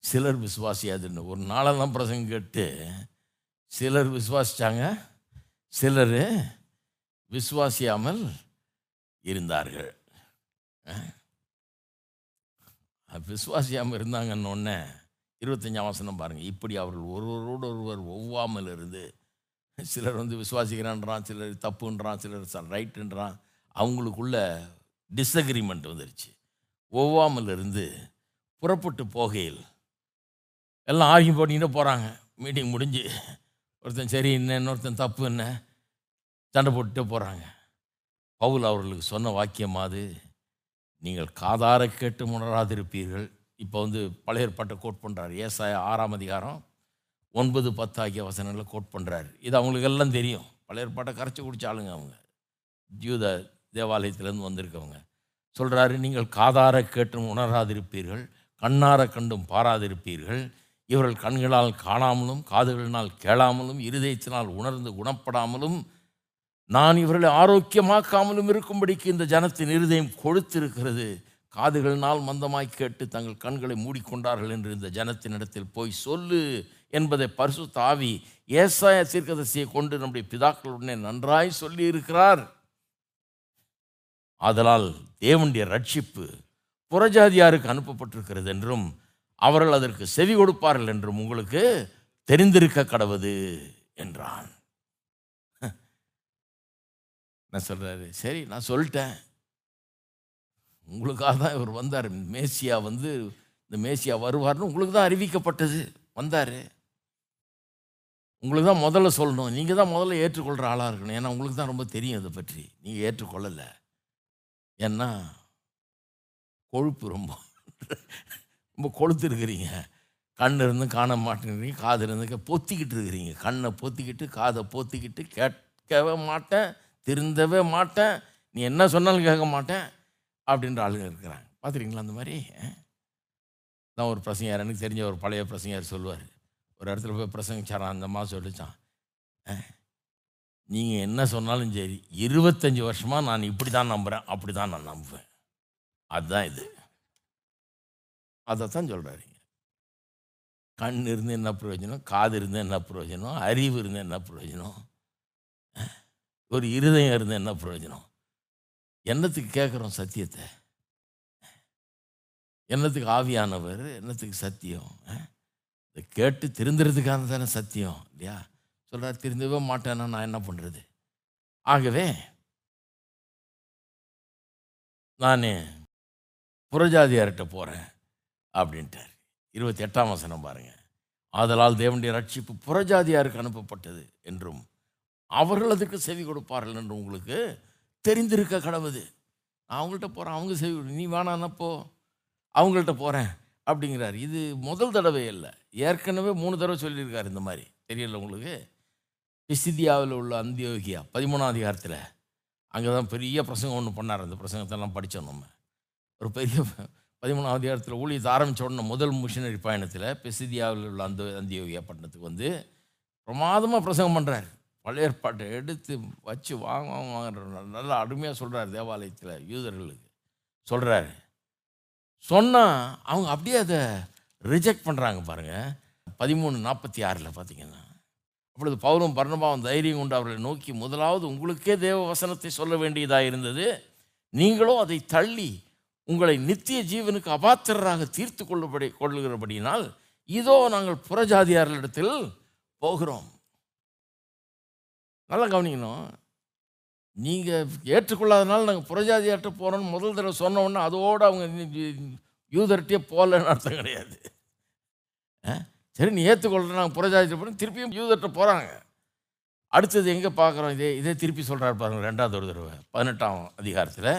சிலர் விசுவாசியாதுன்னு ஒரு நாளெல்லாம் பிரசங்கம் கேட்டு சிலர் விசுவாசித்தாங்க சிலர் விசுவாசியாமல் இருந்தார்கள். விசுவாசியாமல் இருந்தாங்கன்னு இருபத்தஞ்சாம் வசனம் பாருங்கள் இப்படி அவர்கள் ஒருவரோடு ஒருவர் ஒவ்வாமல் இருந்து சிலர் வந்து விசுவாசிக்கிறான்றான் சிலர் தப்புன்றான் சிலர் ரைட்டுன்றான். அவங்களுக்குள்ள டிஸ்அக்ரிமெண்ட் வந்துருச்சு. ஒவ்வாமல் இருந்து புறப்பட்டு போகையில் எல்லாம் ஆகி போட்டிக்கிட்டு போகிறாங்க மீட்டிங் முடிஞ்சு ஒருத்தன் சரி என்ன இன்னொருத்தன் தப்பு என்ன? சண்டை போட்டுட்டே போகிறாங்க பவுல் அவர்களுக்கு சொன்ன வாக்கியமாது நீங்கள் காதார கேட்டு உணராதிருப்பீர்கள். இப்போ வந்து பழைய ஏற்பாட்டை கோட் பண்ணுறாரு ஏசாய ஆறாம் அதிகாரம் ஒன்பது பத்து ஆகிய வசனங்களை கோட் பண்ணுறாரு இது அவங்களுக்கு எல்லாம் தெரியும். பழைய ஏற்பாட்டை கரைச்சி குடிச்ச ஆளுங்க அவங்க. ஜூத தேவாலயத்திலேருந்து வந்திருக்கவங்க. சொல்கிறாரு நீங்கள் காதார கேட்டும் உணராதிருப்பீர்கள் கண்ணார கண்டும் பாராதிருப்பீர்கள். இவர்கள் கண்களால் காணாமலும் காதுகளினால் கேளாமலும் இருதயத்தினால் உணர்ந்து குணப்படாமலும் நான் இவர்களை ஆரோக்கியமாக்காமலும் இருக்கும்படிக்கு இந்த ஜனத்தின் இருதயம் கொழுத்திருக்கிறது. காதுகளினால் மந்தமாய் கேட்டு தங்கள் கண்களை மூடிக்கொண்டார்கள் என்று இந்த ஜனத்தினிடத்தில் போய் சொல்லு என்பதை பரிசு தாவி ஏசாய தீர்க்கதரிசியை கொண்டு நம்முடைய பிதாக்களுடனே நன்றாய் சொல்லி இருக்கிறார் ஆதலால் தேவனுடைய ரட்சிப்பு புறஜாதியாருக்கு அனுப்பப்பட்டிருக்கிறது என்றும் அவர்கள் அதற்கு செவி கொடுப்பார்கள் என்றும் உங்களுக்கு தெரிந்திருக்க கடவுது என்றான். நான் சொல்கிறாரு சரி நான் சொல்லிட்டேன். உங்களுக்காக தான் இவர் வந்தார். மேசியா வந்து இந்த மேசியா வருவார்னு உங்களுக்கு தான் அறிவிக்கப்பட்டது. வந்தார். உங்களுக்கு தான் முதல்ல சொல்லணும். நீங்கள் தான் முதல்ல ஏற்றுக்கொள்கிற ஆளாக இருக்கணும். ஏன்னா உங்களுக்கு தான் ரொம்ப தெரியும் இதை பற்றி. நீங்கள் ஏற்றுக்கொள்ளலை. ஏன்னா கொழுப்பு ரொம்ப ரொம்ப கொழுத்து இருக்கிறீங்க. கண் இருந்து காண மாட்டேங்கிறீங்க. காது இருந்து பொத்திக்கிட்டு இருக்கிறீங்க. கண்ணை பொத்திக்கிட்டு காதை பொத்திக்கிட்டு கேட்கவே மாட்டேன் திருந்தவே மாட்டேன். நீ என்ன சொன்னாலும் கேட்க மாட்டேன். அப்படின்ற ஆளுங்க இருக்கிறாங்க. பார்த்துருக்கீங்களா அந்த மாதிரி? தான் ஒரு பிரசங்கார் எனக்கு தெரிஞ்ச ஒரு பழைய பிரசங்கார் சொல்லுவார். ஒரு இடத்துல போய் பிரசங்கிச்சாரான் அந்த அம்மா சொல்லிச்சான். நீங்கள் என்ன சொன்னாலும் சரி இருபத்தஞ்சி வருஷமாக நான் இப்படி தான் நம்புகிறேன் அப்படி தான் நான் நம்புவேன். அதுதான் இது. அதை தான் சொல்கிறாரு கண் இருந்து என்ன பிரயோஜனம்? காது இருந்து என்ன பிரயோஜனம்? அறிவு இருந்து என்ன பிரயோஜனம்? ஒரு இருதயம் இருந்து என்ன பிரயோஜனம்? என்னத்துக்கு கேட்குறோம் சத்தியத்தை? என்னத்துக்கு ஆவியானவர் என்னத்துக்கு சத்தியம்? இதை கேட்டு திருந்துறதுக்காக தானே சத்தியம் இல்லையா? சொல்கிறார் திருந்தவே மாட்டேன்னா நான் என்ன பண்ணுறது ஆகவே நான் புறஜாதியார்கிட்ட போகிறேன் அப்படின்ட்டார். இருபத்தி எட்டாம் வசனம் பாருங்கள் ஆதலால் தேவனுடைய ரட்சிப்பு புறஜாதியாருக்கு அனுப்பப்பட்டது என்றும் அவர்கள் அதுக்கு செவி கொடுப்பார்கள் என்று உங்களுக்கு தெரிந்திருக்க கடவுது நான் அவங்கள்ட்ட போகிறேன் அவங்க செவி நீ வேணான்னப்போ அவங்கள்ட்ட போகிறேன் அப்படிங்கிறார். இது முதல் தடவை இல்லை ஏற்கனவே மூணு தடவை சொல்லியிருக்கார் இந்த மாதிரி. தெரியல உங்களுக்கு? பிசிதியாவில் உள்ள அந்தியோகியா பதிமூணாம் அதிகாரத்தில். அங்கே தான் பெரிய பிரசங்கம் ஒன்று பண்ணார். அந்த பிரசங்கத்தெல்லாம் படித்தோம் நம்ம. ஒரு பெரிய பதிமூணாம் அதிகாரத்தில் ஊழியத்தை ஆரம்பித்த உடனே முதல் மிஷினரி பயணத்தில் பிசிதியாவில் உள்ள அந்த அந்தியோகியா பட்டணத்துக்கு வந்து பிரமாதமாக பிரசங்கம் பண்ணுறார் பழைய ஏற்பாட்டை எடுத்து வச்சு வாங்க வாங்க வாங்குற நல்லா அருமையாக சொல்கிறார் தேவாலயத்தில் யூதர்களுக்கு. சொல்கிறாரு சொன்னால் அவங்க அப்படியே அதை ரிஜெக்ட் பண்ணுறாங்க பாருங்கள் பதிமூணு நாற்பத்தி ஆறில் பார்த்தீங்கன்னா அப்பொழுது பௌரம் பர்ணபாவும் தைரியம் கொண்டு அவர்களை நோக்கி முதலாவது உங்களுக்கே தேவ வசனத்தை சொல்ல வேண்டியதாக இருந்தது. நீங்களும் அதை தள்ளி உங்களை நித்திய ஜீவனுக்கு அபாத்திரராக தீர்த்து கொள்ளுபடி கொள்ளுகிறபடியினால் இதோ நாங்கள் புறஜாதியாரிடத்தில் போகிறோம். நல்லா கவனிக்கணும். நீங்கள் ஏற்றுக்கொள்ளாதனால நாங்கள் பிரஜாதியர்கிட்ட போகிறோன்னு முதல் தடவை சொன்ன அதோடு அவங்க யூதர்கிட்டே போகலன்னு அர்த்தம் கிடையாது. ஆ? சரி நீ ஏற்றுக்கொள்ற நாங்கள் புறஜாதி போகிறோம் திருப்பியும் யூதர்கிட்ட போகிறாங்க அடுத்தது எங்கே பார்க்குறோம் இதே இதே திருப்பி சொல்கிறாரு பாருங்கள் ரெண்டாவது ஒரு தடவை பதினெட்டாம் அதிகாரத்தில்.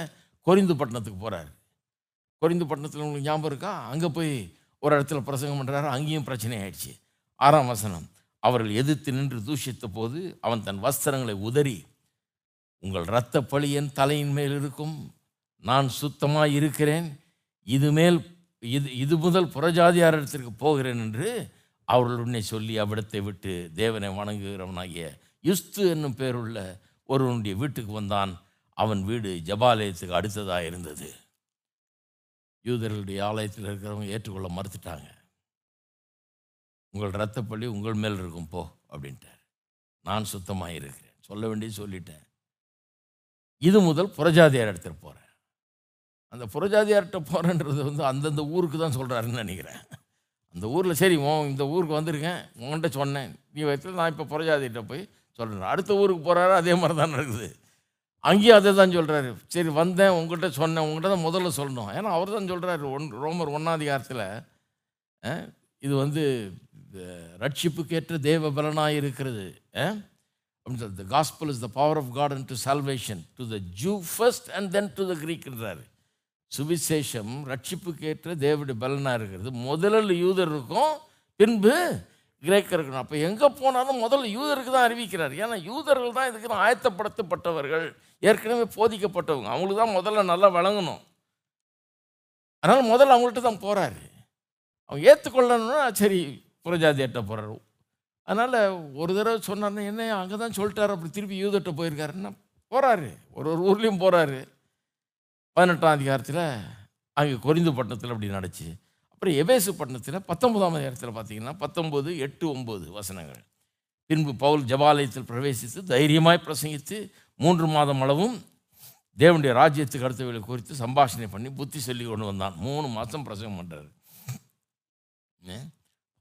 கொரிந்து பட்டணத்துக்கு போகிறாரு கொரிந்து பட்டணத்தில் உங்களுக்கு ஞாபகம் இருக்கா? அங்கே போய் ஒரு இடத்துல பிரசங்கம் பண்ணுறாரு அங்கேயும் பிரச்சனை ஆயிடுச்சு. ஆறாம் வசனம். அவர்கள் எதிர்த்து நின்று தூஷித்த போது அவன் தன் வஸ்திரங்களை உதறி உங்கள் இரத்த பழி என் தலையின் மேல் இருக்கும். நான் சுத்தமாக இருக்கிறேன். இது மேல் இது இது முதல் புறஜாதியாரத்திற்கு போகிறேன் என்று அவர்களுடனே சொல்லி அவ்விடத்தை விட்டு தேவனை வணங்குகிறவனாகிய யுஸ்து என்னும் பேருள்ள ஒருவனுடைய வீட்டுக்கு வந்தான். அவன் வீடு ஜபாலயத்துக்கு அடுத்ததாக இருந்தது யூதர்களுடைய ஆலயத்தில் இருக்கிறவங்க ஏற்றுக்கொள்ள மறுத்துட்டாங்க. உங்கள் ரத்தப்பள்ளி உங்கள் மேல் இருக்கும் போ அப்படின்ட்டார். நான் சுத்தமாக இருக்கிறேன் சொல்ல வேண்டியது சொல்லிட்டேன். இது முதல் புறஜாதியார் இடத்துல போகிறேன் அந்த புறஜாதியார்கிட்ட போகிறேன்றது வந்து அந்தந்த ஊருக்கு தான் சொல்கிறாருன்னு நினைக்கிறேன். அந்த ஊரில் சரி ஓ இந்த ஊருக்கு வந்திருக்கேன். உன்கிட்ட சொன்னேன். நீ வயசில் நான் இப்போ புறஜாதிகிட்ட போய் சொல்கிறேன் அடுத்த ஊருக்கு போகிறாரு அதே மாதிரி தான் நடக்குது. அங்கேயும் அதை தான் சொல்கிறாரு சரி வந்தேன் உங்கள்கிட்ட சொன்னேன். உங்கள்கிட்ட தான் முதல்ல சொல்லணும். ஏன்னா அவர் தான் சொல்கிறாரு ஒன் ரோமர் ஒன்றாதிகாரத்தில் இது வந்து ரட்சிப்புக்கேற்ற தேவ பலனாக இருக்கிறது அப்படின்னு சொல்லி the gospel is the power of God and to salvation to the Jew first and then to the கிரீக்ன்றாரு சுவிசேஷம் ரட்சிப்புக்கேற்ற தேவனுடைய பலனாக இருக்கிறது. முதலில் யூதர் இருக்கும் பின்பு கிரேக்கர் இருக்கணும். அப்போ எங்கே போனாலும் முதல்ல யூதருக்கு தான் அறிவிக்கிறார். ஏன்னா யூதர்கள் தான் இதுக்கு தான் ஆயத்தப்படுத்தப்பட்டவர்கள். ஏற்கனவே போதிக்கப்பட்டவங்க. அவங்களுக்கு தான் முதல்ல நல்லா விளங்கணும். அதனால் முதல்ல அவங்கள்ட்ட தான் போகிறாரு அவங்க ஏற்றுக்கொள்ளணும்னா சரி புறஜாதியிட்ட போகிறாரு அதனால் ஒரு தடவை சொன்னார்னா என்ன அங்கே தான் சொல்லிட்டார். அப்படி திருப்பி யூதர்கிட்ட போயிருக்காருன்னா போகிறாரு ஒரு ஒரு ஊர்லேயும் போகிறாரு பதினெட்டாம் அதிகாரத்தில் அங்கே கொரிந்து பட்டணத்தில் அப்படி நடச்சு அப்புறம் எபேசு பட்டணத்தில் பத்தொன்பதாம் அதிகாரத்தில் பார்த்தீங்கன்னா பத்தொம்போது எட்டு ஒம்பது வசனங்கள். பின்பு பவுல் ஜபாலயத்தில் பிரவேசித்து தைரியமாய் பிரசங்கித்து மூன்று மாதம் அளவும் தேவனுடைய ராஜ்யத்துக்கு அடுத்தவர்களை குறித்து சம்பாஷணை பண்ணி புத்தி சொல்லி கொண்டு வந்தான். மூணு மாதம் பிரசங்கம் பண்ணுறாரு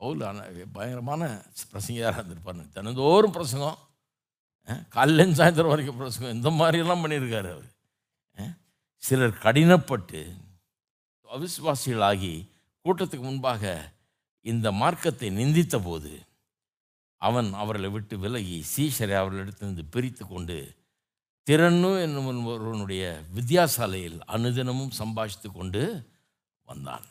பவுல் ஆனால் பயங்கரமான பிரசங்கியாராக இருந்திருப்பார் தினந்தோறும் பிரசங்கம். காலையில் சாயந்தரம் வரைக்கும் பிரசங்கம். இந்த மாதிரியெல்லாம் பண்ணியிருக்காரு அவர். சிலர் கடினப்பட்டு அவிசுவாசிகளாகி கூட்டத்துக்கு முன்பாக இந்த மார்க்கத்தை நிந்தித்த போது அவன் அவர்களை விட்டு விலகி சீஷரை அவர்களிடத்திலிருந்து பிரித்து கொண்டு திறன்னு என்னும் ஒருவனுடைய வித்யாசாலையில் அனுதினமும் சம்பாஷித்து கொண்டு வந்தான்.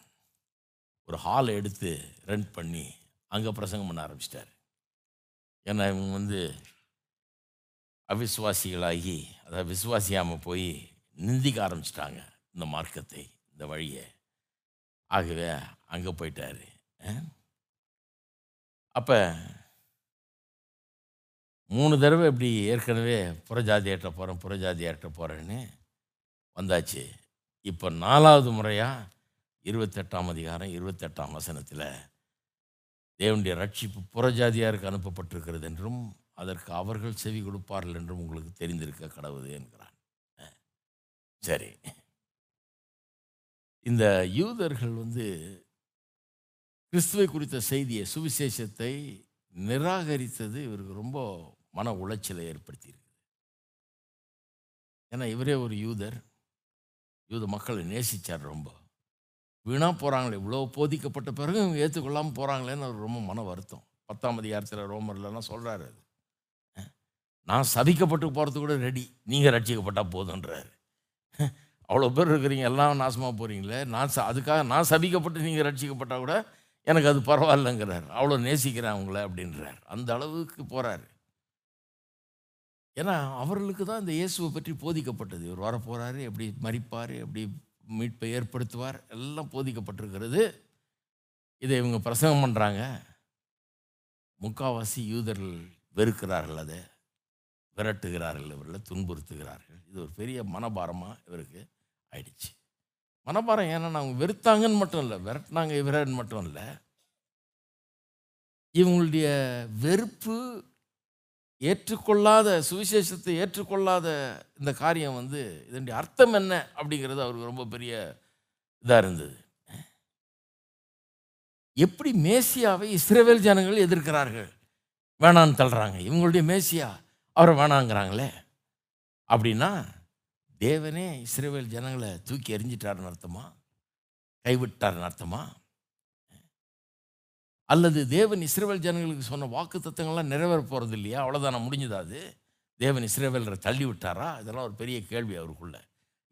ஒரு ஹாலை எடுத்து ரெண்ட் பண்ணி அங்கே பிரசங்கம் பண்ண ஆரம்பிச்சிட்டார். ஏன்னா இவங்க வந்து அவிசுவாசிகளாகி அதாவது விசுவாசியாமல் போய் நிந்திக்க ஆரம்பிச்சிட்டாங்க இந்த மார்க்கத்தை இந்த வழியை. ஆகவே அங்கே போயிட்டாரு. அப்போ மூணு தடவை இப்படி ஏற்கனவே புறஜாதியார்ட்ட போகிறேன் புறஜாதியார்ட்ட போகிறேன்னு வந்தாச்சு. இப்போ நாலாவது முறையாக இருபத்தெட்டாம் அதிகாரம் இருபத்தெட்டாம் வசனத்தில் தேவனுடைய ரட்சிப்பு புறஜாதியாருக்கு அனுப்பப்பட்டிருக்கிறது என்றும் அதற்கு அவர்கள் செவி கொடுப்பார்கள் என்றும் உங்களுக்கு தெரிந்திருக்க கடவுது என்கிறான். சரி. இந்த யூதர்கள் வந்து கிறிஸ்துவை குறித்த செய்தியை சுவிசேஷத்தை நிராகரித்தது இவருக்கு ரொம்ப மன உளைச்சலை ஏற்படுத்தியிருக்கு. ஏன்னா இவரே ஒரு யூதர் யூத மக்களை நேசிச்சார் ரொம்ப. வீணாக போகிறாங்களே இவ்வளோ போதிக்கப்பட்ட பிறகு இவங்க ஏற்றுக்கொள்ளாமல் போகிறாங்களேன்னு அவர் ரொம்ப மன வருத்தம். பத்தாம் அதிகாரத்தில் ரோமர்லலாம் சொல்கிறாரு அது. நான் சபிக்கப்பட்டு போகிறது கூட ரெடி நீங்கள் ரட்சிக்கப்பட்டால் போதுன்றாரு அவ்வளோ பேர் இருக்கிறீங்க எல்லாம் நாசமாக போகிறீங்களே நான் ச அதுக்காக நான் சபிக்கப்பட்டு நீங்கள் ரட்சிக்கப்பட்டால் கூட எனக்கு அது பரவாயில்லைங்கிறார். அவ்வளோ நேசிக்கிறேன் அவங்கள அப்படின்றார். அந்த அளவுக்கு போகிறார் ஏன்னா அவர்களுக்கு தான் இந்த இயேசுவை பற்றி போதிக்கப்பட்டது. இவர் வரப்போகிறாரு எப்படி மறிப்பார் எப்படி மீட்பை ஏற்படுத்துவார். எல்லாம் போதிக்கப்பட்டிருக்கிறது. இதை இவங்க பிரசங்கம் பண்ணுறாங்க முக்காவாசி யூதர்கள் வெறுக்கிறார்கள் அதை. விரட்டுகிறார்கள் இவர்களை துன்புறுத்துகிறார்கள். இது ஒரு பெரிய மனபாரமாக இவருக்கு ஆயிடுச்சு. மனபாரம் ஏன்னா அவங்க வெறுத்தாங்கன்னு மட்டும் இல்லை விரட்டினாங்க இவரன்னு மட்டும் இல்லை. இவங்களுடைய வெறுப்பு ஏற்றுக்கொள்ளாத சுவிசேஷத்தை ஏற்றுக்கொள்ளாத இந்த காரியம் வந்து இதனுடைய அர்த்தம் என்ன அப்படிங்கிறது அவருக்கு ரொம்ப பெரிய இதாக இருந்தது. எப்படி மேசியாவை இஸ்ரேவேல் ஜனங்கள் எதிர்க்கிறார்கள்? வேணான்னு தள்ளுறாங்க. இவங்களுடைய மேசியா அவரை வேணாங்கிறாங்களே. அப்படின்னா தேவனே இஸ்ரேவேல் ஜனங்களை தூக்கி எறிஞ்சிட்டாருன்னு அர்த்தமா? கைவிட்டாருன்னு அர்த்தமா? அல்லது தேவன் இஸ்ரேவேல் ஜனங்களுக்கு சொன்ன வாக்கு தத்துவங்கள்லாம் நிறைவேற போகிறது இல்லையா அவ்வளோதான முடிஞ்சதா அது? தேவன் இஸ்ரேவேலரை தள்ளி விட்டாரா இதெல்லாம் ஒரு பெரிய கேள்வி அவருக்குள்ள.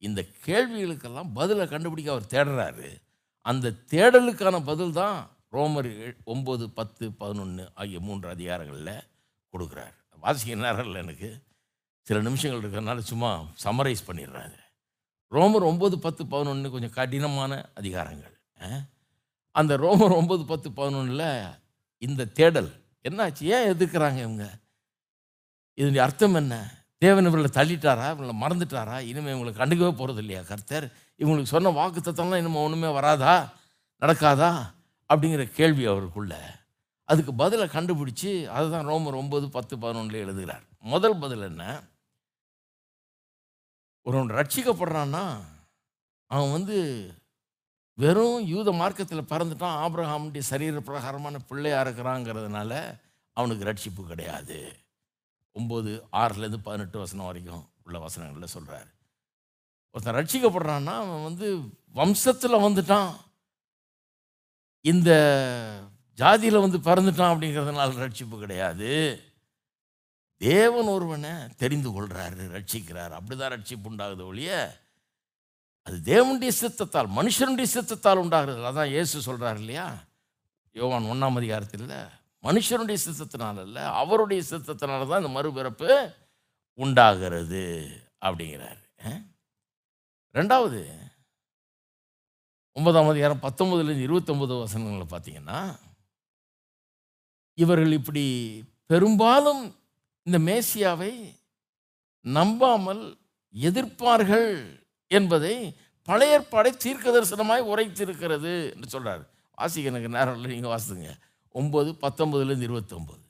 இந்த கேள்விகளுக்கெல்லாம் பதிலை கண்டுபிடிக்க அவர் தேடுறாரு. அந்த தேடலுக்கான பதில் தான் ரோமர் ஒம்பது பத்து பதினொன்று ஆகிய மூன்று அதிகாரங்களில் கொடுக்குறார். வாசிக்க நேரம் இல்லை எனக்கு. சில நிமிஷங்கள் இருக்கிறதுனால சும்மா சம்மரைஸ் பண்ணிடுறாங்க ரோமர் ஒம்பது பத்து பதினொன்று கொஞ்சம் கடினமான அதிகாரங்கள். ஆ? அந்த ரோமர் ஒம்பது பத்து பதினொன்றில் இந்த தேடல். என்னாச்சு? ஏன் எதிர்க்கிறாங்க இவங்க? இதனுடைய அர்த்தம் என்ன? தேவன் இவர்களை தள்ளிட்டாரா? இவங்களை மறந்துட்டாரா? இனிமேல் இவங்களை கண்டுக்கவே போகிறது இல்லையா கர்த்தர்? இவங்களுக்கு சொன்ன வாக்கு தத்தம்லாம் இனிமேல் ஒன்றுமே வராதா? நடக்காதா? அப்படிங்கிற கேள்வி அவருக்குள்ள. அதுக்கு பதிலை கண்டுபிடிச்சி அதுதான் ரோமர் ஒம்பது பத்து பதினொன்றில் எழுதுகிறார். முதல் பதில் என்ன? ஒருவன் ரட்சிக்கப்படுறான்னா அவன் வந்து வெறும் யூத மார்க்கத்தில் பறந்துட்டான் ஆப்ரஹாமுடைய சரீர பிரகாரமான பிள்ளையாக இருக்கிறாங்கிறதுனால அவனுக்கு ரட்சிப்பு கிடையாது. ஒம்பது ஆறுலேருந்து பதினெட்டு வசனம் வரைக்கும் உள்ள வசனங்களில் சொல்கிறார் ஒருத்தன் ரட்சிக்கப்படுறான்னா அவன் வந்து வம்சத்தில் வந்துட்டான். இந்த ஜாதியில் வந்து பிறந்துட்டான் அப்படிங்கிறதுனால ரட்சிப்பு கிடையாது. தேவன் ஒருவனை தெரிந்து கொள்கிறாரு ரட்சிக்கிறார் அப்படிதான் ரட்சிப்பு உண்டாகுது ஒழிய அது தேவனுடைய சித்தத்தால் மனுஷனுடைய சித்தத்தால் உண்டாகிறது. அதான் இயேசு சொல்கிறார் இல்லையா? யோவான் ஒன்றாம் அதிகாரத்தில் மனுஷனுடைய சித்தத்தினால அல்ல அவருடைய சித்தத்தினால தான் இந்த மறுபிறப்பு உண்டாகிறது அப்படிங்கிறாரு. ரெண்டாவது ஒன்பதாம் அதிகாரம் பத்தொம்பதுலேருந்து இருபத்தொம்பது வசனங்களை பார்த்தீங்கன்னா இவர்கள் இப்படி பெரும்பாலும் இந்த மேசியாவை நம்பாமல் எதிர்ப்பார்கள் என்பதை பழைய ஏற்பாடை தீர்க்க தரிசனமாய் உரைத்திருக்கிறது என்று சொல்கிறார் வாசிக்க எனக்கு நேரம் இல்லை நீங்கள் வாசிங்க. ஒம்பது பத்தொம்பதுலேருந்து இருபத்தொம்பது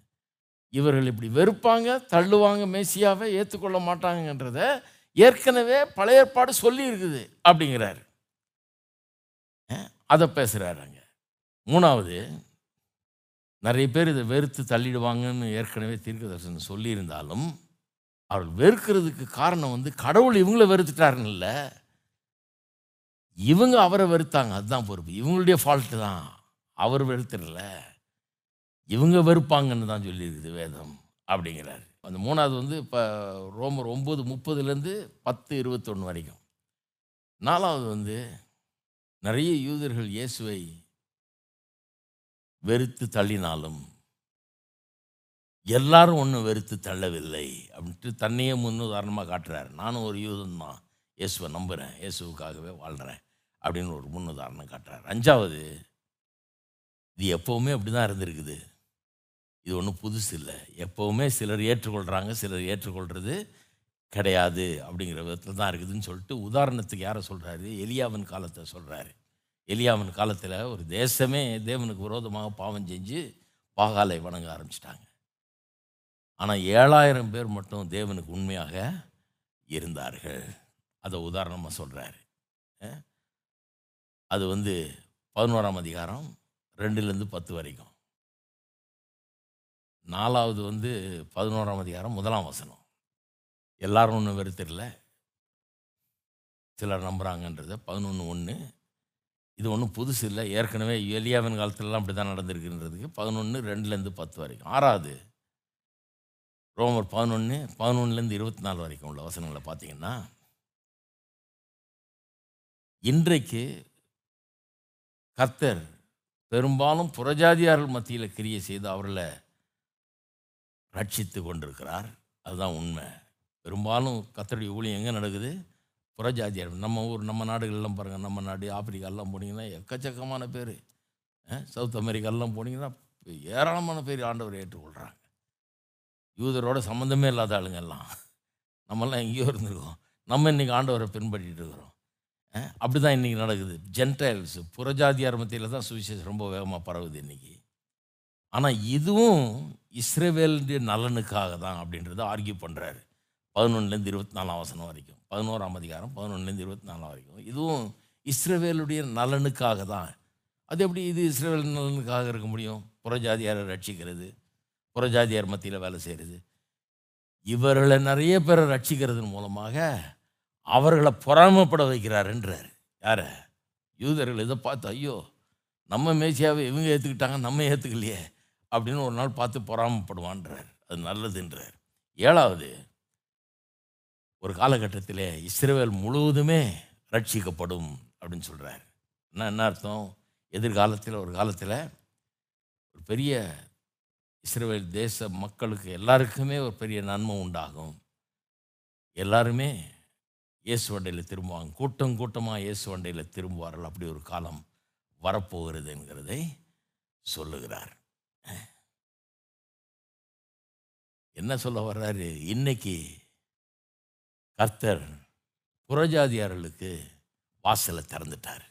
இவர்கள் இப்படி வெறுப்பாங்க தள்ளுவாங்க மேசியாவை ஏற்றுக்கொள்ள மாட்டாங்கன்றத ஏற்கனவே பழைய ஏற்பாடு சொல்லி இருக்குது அப்படிங்கிறார் அதை பேசுகிறாரு அங்கே. மூணாவது நிறைய பேர் இதை வெறுத்து தள்ளிடுவாங்கன்னு ஏற்கனவே தீர்க்க தரிசனம் சொல்லியிருந்தாலும் அவர் வெறுக்கிறதுக்கு காரணம் வந்து கடவுள் இவங்கள வெறுத்துட்டாருன்னு இல்லை. இவங்க அவரை வெறுத்தாங்க. அதுதான் பொறுப்பு. இவங்களுடைய ஃபால்ட்டு தான். அவர் வெறுத்துடல. இவங்க வெறுப்பாங்கன்னு தான் சொல்லியிருக்குது வேதம் அப்படிங்கிறாரு. அந்த மூணாவது வந்து இப்போ ரோமர் ஒம்பது முப்பதுலேருந்து பத்து இருபத்தொன்று வரைக்கும். நாலாவது வந்து நிறைய யூதர்கள் இயேசுவை வெறுத்து தள்ளினாலும் எல்லாரும் ஒன்றும் வெறுத்து தள்ளவில்லை அப்படின்ட்டு தன்னையே முன்னுதாரணமாக காட்டுறாரு. நானும் ஒரு யூதன் தான். இயேசுவை நம்புகிறேன் இயேசுவுக்காகவே வாழ்கிறேன் அப்படின்னு ஒரு முன்னுதாரணம் காட்டுறாரு. அஞ்சாவது இது எப்போவுமே அப்படி தான் இருந்திருக்குது. இது ஒன்றும் புதுசு இல்லை. எப்போவுமே சிலர் ஏற்றுக்கொள்கிறாங்க சிலர் ஏற்றுக்கொள்கிறது கிடையாது அப்படிங்கிற விதத்தில் தான் இருக்குதுன்னு சொல்லிட்டு உதாரணத்துக்கு யாரை சொல்கிறாரு எலியாவின் காலத்தை சொல்கிறாரு எலியாவின் காலத்தில் ஒரு தேசமே தேவனுக்கு விரோதமாக பாவம் செஞ்சு பாகாலை வணங்க ஆரம்பிச்சிட்டாங்க. ஆனால் ஏழாயிரம் பேர் மட்டும் தேவனுக்கு உண்மையாக இருந்தார்கள். அதை உதாரணமாக சொல்கிறாரு அது வந்து பதினோராம் அதிகாரம் ரெண்டுலேருந்து பத்து வரைக்கும். நாலாவது வந்து பதினோராம் அதிகாரம் முதலாம் வசனம். எல்லாரும் ஒன்றும் வெறுத்திரல சிலர் நம்புகிறாங்கன்றத பதினொன்று ஒன்று இது ஒன்றும் புதுசு இல்லை. ஏற்கனவே எலியாவின் காலத்துலலாம் அப்படி தான் நடந்திருக்குன்றதுக்கு பதினொன்று ரெண்டுலேருந்து பத்து வரைக்கும். ஆறாவது ரோமர் பதினொன்று பதினொன்றுலேருந்து இருபத்தி நாலு வரைக்கும் உள்ள வசனங்களை பார்த்தீங்கன்னா இன்றைக்கு கர்த்தர் பெரும்பாலும் புறஜாதியார்கள் மத்தியில் கிரியை செய்து அவர்களை ரட்சித்து கொண்டிருக்கிறார். அதுதான் உண்மை. பெரும்பாலும் கத்தருடைய ஊழியம் எங்கே நடக்குது? புறஜாதியார் நம்ம ஊர் நம்ம நாடுகள்லாம் பாருங்கள் நம்ம நாடு ஆப்பிரிக்காலாம் போனீங்கன்னா எக்கச்சக்கமான பேர். சவுத் அமெரிக்காலாம் போனீங்கன்னா ஏராளமான பேர் ஆண்டவரை ஏற்றுக்கொள்கிறாங்க யூதரோட சம்மந்தமே இல்லாத ஆளுங்க எல்லாம். நம்மெல்லாம் எங்கேயோ இருந்திருக்கோம். நம்ம இன்றைக்கி ஆண்டவரை பின்பற்றிட்டு இருக்கிறோம். அப்படி தான் இன்றைக்கி நடக்குது. ஜென்டைல்ஸ் புறஜாதியார் மத்தியில் தான் சுவிசேஷம் ரொம்ப வேகமாக பரவுது இன்றைக்கி ஆனால் இதுவும் இஸ்ரேவேலுடைய நலனுக்காக தான் அப்படின்றத ஆர்கியூ பண்ணுறாரு பதினொன்றுலேருந்து இருபத்தி நாலாம் வசனம் வரைக்கும். பதினோராம் அதிகாரம் பதினொன்றுலேருந்து இருபத்தி நாலாம் வரைக்கும். இதுவும் இஸ்ரேவேலுடைய நலனுக்காக தான். அது எப்படி இது இஸ்ரேவேல் நலனுக்காக இருக்க முடியும்? புறஜாதியாரை ரட்சிக்கிறது. புறஜாதியார் மத்தியில் வேலை செய்கிறது இவர்களை நிறைய பேரை ரட்சிக்கிறதன் மூலமாக அவர்களை பொறாமப்பட வைக்கிறாருன்றார் யார்? யூதர்கள் இதை பார்த்து ஐயோ நம்ம மேசியாவை இவங்க ஏற்றுக்கிட்டாங்க நம்ம ஏற்றுக்கலையே அப்படின்னு ஒரு நாள் பார்த்து பொறாமப்படுவான்றார். அது நல்லதுன்றார் ஏழாவது ஒரு காலகட்டத்தில் இஸ்ரேல் முழுவதுமே ரட்சிக்கப்படும் அப்படின்னு சொல்கிறார் என்ன என்ன அர்த்தம்? எதிர்காலத்தில் ஒரு காலத்தில் ஒரு பெரிய இஸ்ரேல் தேச மக்களுக்கு எல்லாருக்குமே ஒரு பெரிய நன்மை உண்டாகும். எல்லாருமே இயேசு வண்டையில் திரும்புவாங்க. கூட்டம் கூட்டமாக இயேசு வண்டையில் திரும்புவார்கள். அப்படி ஒரு காலம் வரப்போகிறது என்கிறதை சொல்லுகிறார். என்ன சொல்ல வர்றாரு? இன்னைக்கு கர்த்தர் புறஜாதியார்களுக்கு வாசலை திறந்துட்டார்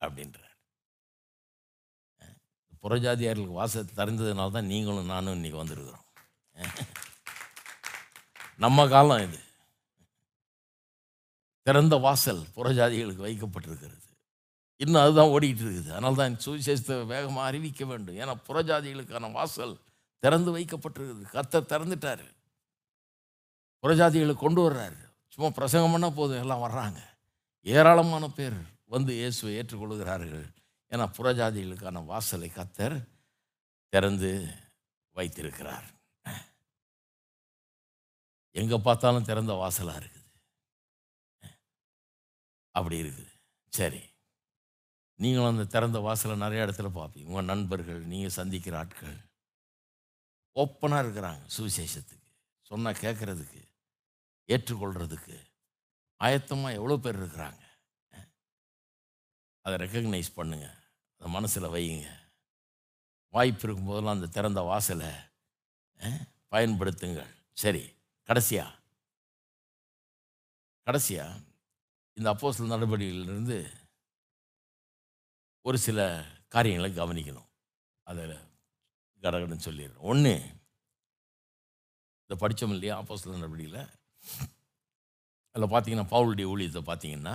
அப்படின்ற புறஜாதியார்களுக்கு வாசல் திறந்ததுனால தான் நீங்களும் நானும் இன்னைக்கு வந்திருக்கிறோம். நம்ம காலம் இது. திறந்த வாசல் புறஜாதிகளுக்கு வைக்கப்பட்டிருக்கிறது. இன்னும் அதுதான் ஓடிக்கிட்டு இருக்குது. அதனால தான் சுவிசேஷத்தை வேகமாக அறிவிக்க வேண்டும். ஏன்னா புறஜாதிகளுக்கான வாசல் திறந்து வைக்கப்பட்டிருக்குது. கத்தர் திறந்துட்டார். புறஜாதிகளை கொண்டு வர்றாரு. சும்மா பிரசங்கம் பண்ணால் போதும். எல்லாம் வர்றாங்க. ஏராளமான பேர் வந்து இயேசுவை ஏற்றுக்கொள்கிறார்கள். ஏன்னா புறஜாதிகளுக்கான வாசலை கத்தர் திறந்து வைத்திருக்கிறார். எங்கே பார்த்தாலும் திறந்த வாசலாக இருக்குது. அப்படி இருக்குது. சரி. நீங்களும் அந்த திறந்த வாசலை நிறைய இடத்துல பார்ப்பீங்க. உங்கள் நண்பர்கள் நீங்கள் சந்திக்கிற ஆட்கள். ஓப்பனாக இருக்கிறாங்க சுவிசேஷத்துக்கு. சொன்னால் கேட்குறதுக்கு ஏற்றுக்கொள்கிறதுக்கு ஆயத்தமாக எவ்வளோ பேர் இருக்கிறாங்க. அதை ரெக்கக்னைஸ் பண்ணுங்கள் அதை மனசில் வையுங்க வாய்ப்பு இருக்கும் போதெல்லாம் அந்த திறந்த வாசலை பயன்படுத்துங்கள். சரி கடைசியா? கடைசியா இந்த அப்போசல் நடவடிக்கையிலிருந்து ஒரு சில காரியங்களை கவனிக்கணும். அதை கடகடன்னு சொல்லிடுறோம் ஒன்று இதை படித்தோம் இல்லையா அப்போசல் நடவடிக்கையில்? அதில் பார்த்தீங்கன்னா பவுலுடைய ஊழியத்தை பார்த்தீங்கன்னா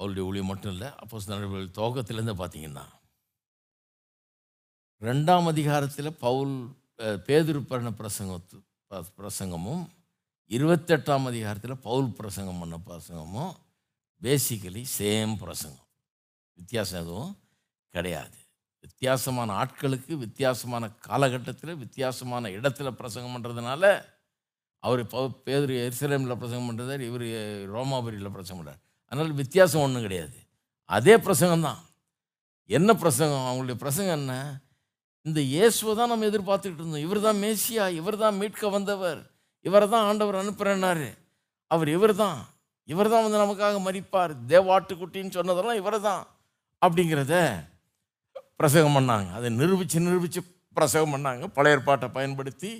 அவருடைய ஊழியம் மட்டும் இல்லை அப்போ நடவடிக்கை துவக்கத்திலேருந்து பார்த்தீங்கன்னா ரெண்டாம் அதிகாரத்தில் பவுல் பேதிருப்பரண பிரசங்கத்து ப- பிரசங்கமும் இருபத்தெட்டாம் அதிகாரத்தில் பவுல் பிரசங்கம் பண்ண பிரசங்கமும் பேசிக்கலி சேம் பிரசங்கம். வித்தியாசம் எதுவும் கிடையாது. வித்தியாசமான ஆட்களுக்கு வித்தியாசமான காலகட்டத்தில் வித்தியாசமான இடத்துல பிரசங்கம் பண்ணுறதுனால அவர் பவு பேதர் எரிசலேமில் பிரசங்கம் பண்ணுறதார் இவர் ரோமாபுரியில் பிரசங்கம் பண்ணுறார் அதனால் வித்தியாசம் ஒன்றும் கிடையாது. அதே பிரசங்கம் தான் என்ன பிரசங்கம்? அவங்களுடைய பிரசங்கம் என்ன? இந்த இயேசுவை தான் நம்ம எதிர்பார்த்துக்கிட்டு இருந்தோம். இவர் தான் மேசியா இவர் தான் மீட்க வந்தவர் இவரை தான் ஆண்டவர் அனுப்புகிறேன்னாரு அவர் இவர் தான் இவர் தான் வந்து நமக்காக மறிப்பார் தேவாட்டுக்குட்டின்னு சொன்னதெல்லாம் இவர் தான் அப்படிங்கிறத பிரசங்கம் பண்ணாங்க. அதை நிரூபித்து நிரூபித்து பிரசங்கம் பண்ணாங்க. பழைய ஏற்பாட்டை பயன்படுத்தி